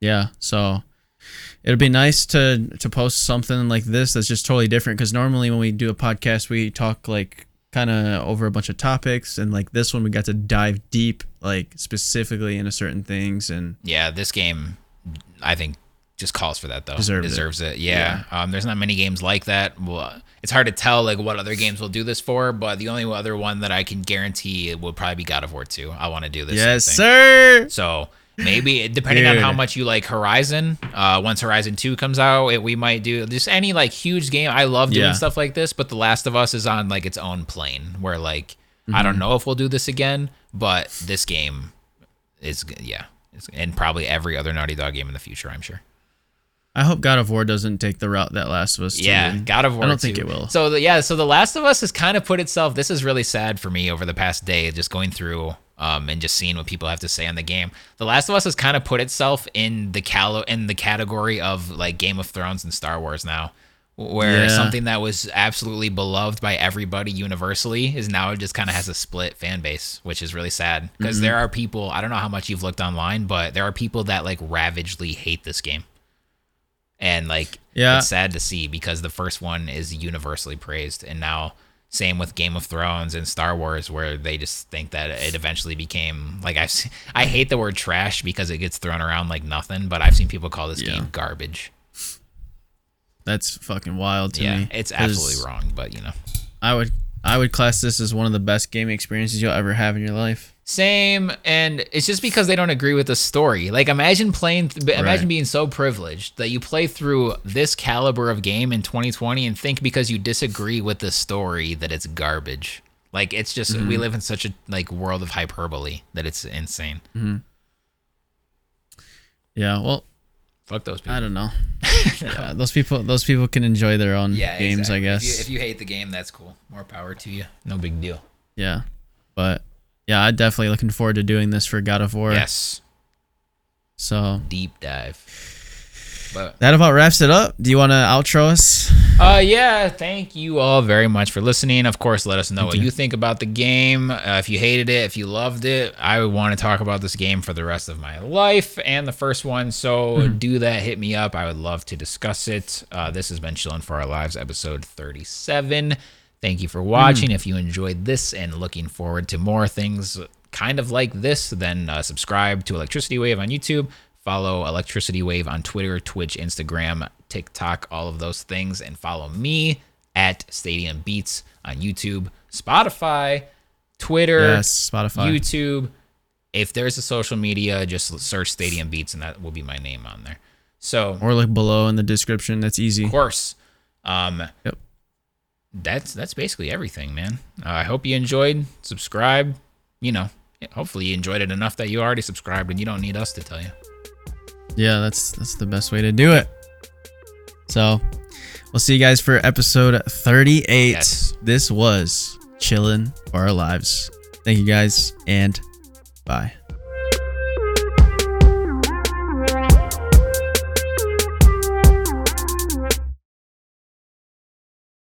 yeah, so it'd be nice to to post something like this that's just totally different because normally when we do a podcast we talk like kind of over a bunch of topics and like this one we got to dive deep like specifically into certain things and Yeah, this game I think just calls for that though. Deserved it. Deserves it. Yeah. Um, there's not many games like that. Well, it's hard to tell like what other games will do this for, but the only other one that I can guarantee it will probably be God of War 2. I want to do this. same yes thing. sir So maybe depending on how much you like Horizon, uh, once Horizon Two comes out, it, we might do just any like huge game. I love doing Yeah. stuff like this, but The Last of Us is on like its own plane where like I Mm-hmm. don't know if we'll do this again, but this game is yeah, it's, and probably every other Naughty Dog game in the future. I'm sure. I hope god of war doesn't take the route that last of us. Yeah, God of War. i don't think it will So the, yeah, so The Last of Us has kind of put itself. This is really sad for me over the past day, just going through um, and just seeing what people have to say on the game. The Last of Us has kind of put itself in the cal- in the category of like Game of Thrones and Star Wars now, where Yeah. something that was absolutely beloved by everybody universally is now just kind of has a split fan base, which is really sad because Mm-hmm. there are people. I don't know how much you've looked online, but there are people that like ravagely hate this game. And like Yeah. it's sad to see because the first one is universally praised and now same with Game of Thrones and Star Wars where they just think that it eventually became like I've I hate the word trash because it gets thrown around like nothing but I've seen people call this Yeah. game garbage. that's fucking wild to yeah, me it's absolutely wrong, but you know. i would i would class this as one of the best gaming experiences you'll ever have in your life Same, and it's just because they don't agree with the story. Like, imagine playing, th- imagine being so privileged that you play through this caliber of game in 2020 and think because you disagree with the story that it's garbage. Like it's just we live in such a like world of hyperbole that it's insane. mm-hmm. Yeah. Well, Fuck those people. I don't know. <laughs> Yeah, those people, those people can enjoy their own yeah, games, exactly. I guess. If you, if you hate the game, that's cool. More power to you. No big deal. yeah. But yeah, I'm definitely looking forward to doing this for God of War. Yes, So deep dive. But that about wraps it up. Do you want to outro us? Uh, yeah, thank you all very much for listening. Of course, let us know what you. think about the game. Uh, if you hated it, if you loved it, I would want to talk about this game for the rest of my life and the first one. So do that. Hit me up. I would love to discuss it. Uh, this has been Chilling for Our Lives, episode 37. Thank you for watching. If you enjoyed this and looking forward to more things kind of like this, then uh, subscribe to Electricity Wave on YouTube. Follow Electricity Wave on Twitter, Twitch, Instagram, TikTok, all of those things. And follow me at Stadium Beats on YouTube, Spotify, Twitter, Yes, Spotify. YouTube. If there's a social media, just search Stadium Beats and that will be my name on there. So, or like below in the description. That's easy. of course, um, Yep. That's that's basically everything, man. Uh, I hope you enjoyed. Subscribe. You know, hopefully you enjoyed it enough that you already subscribed and you don't need us to tell you. Yeah, that's that's the best way to do it. So, we'll see you guys for episode 38. Yes. This was chilling for Our Lives. Thank you guys and bye.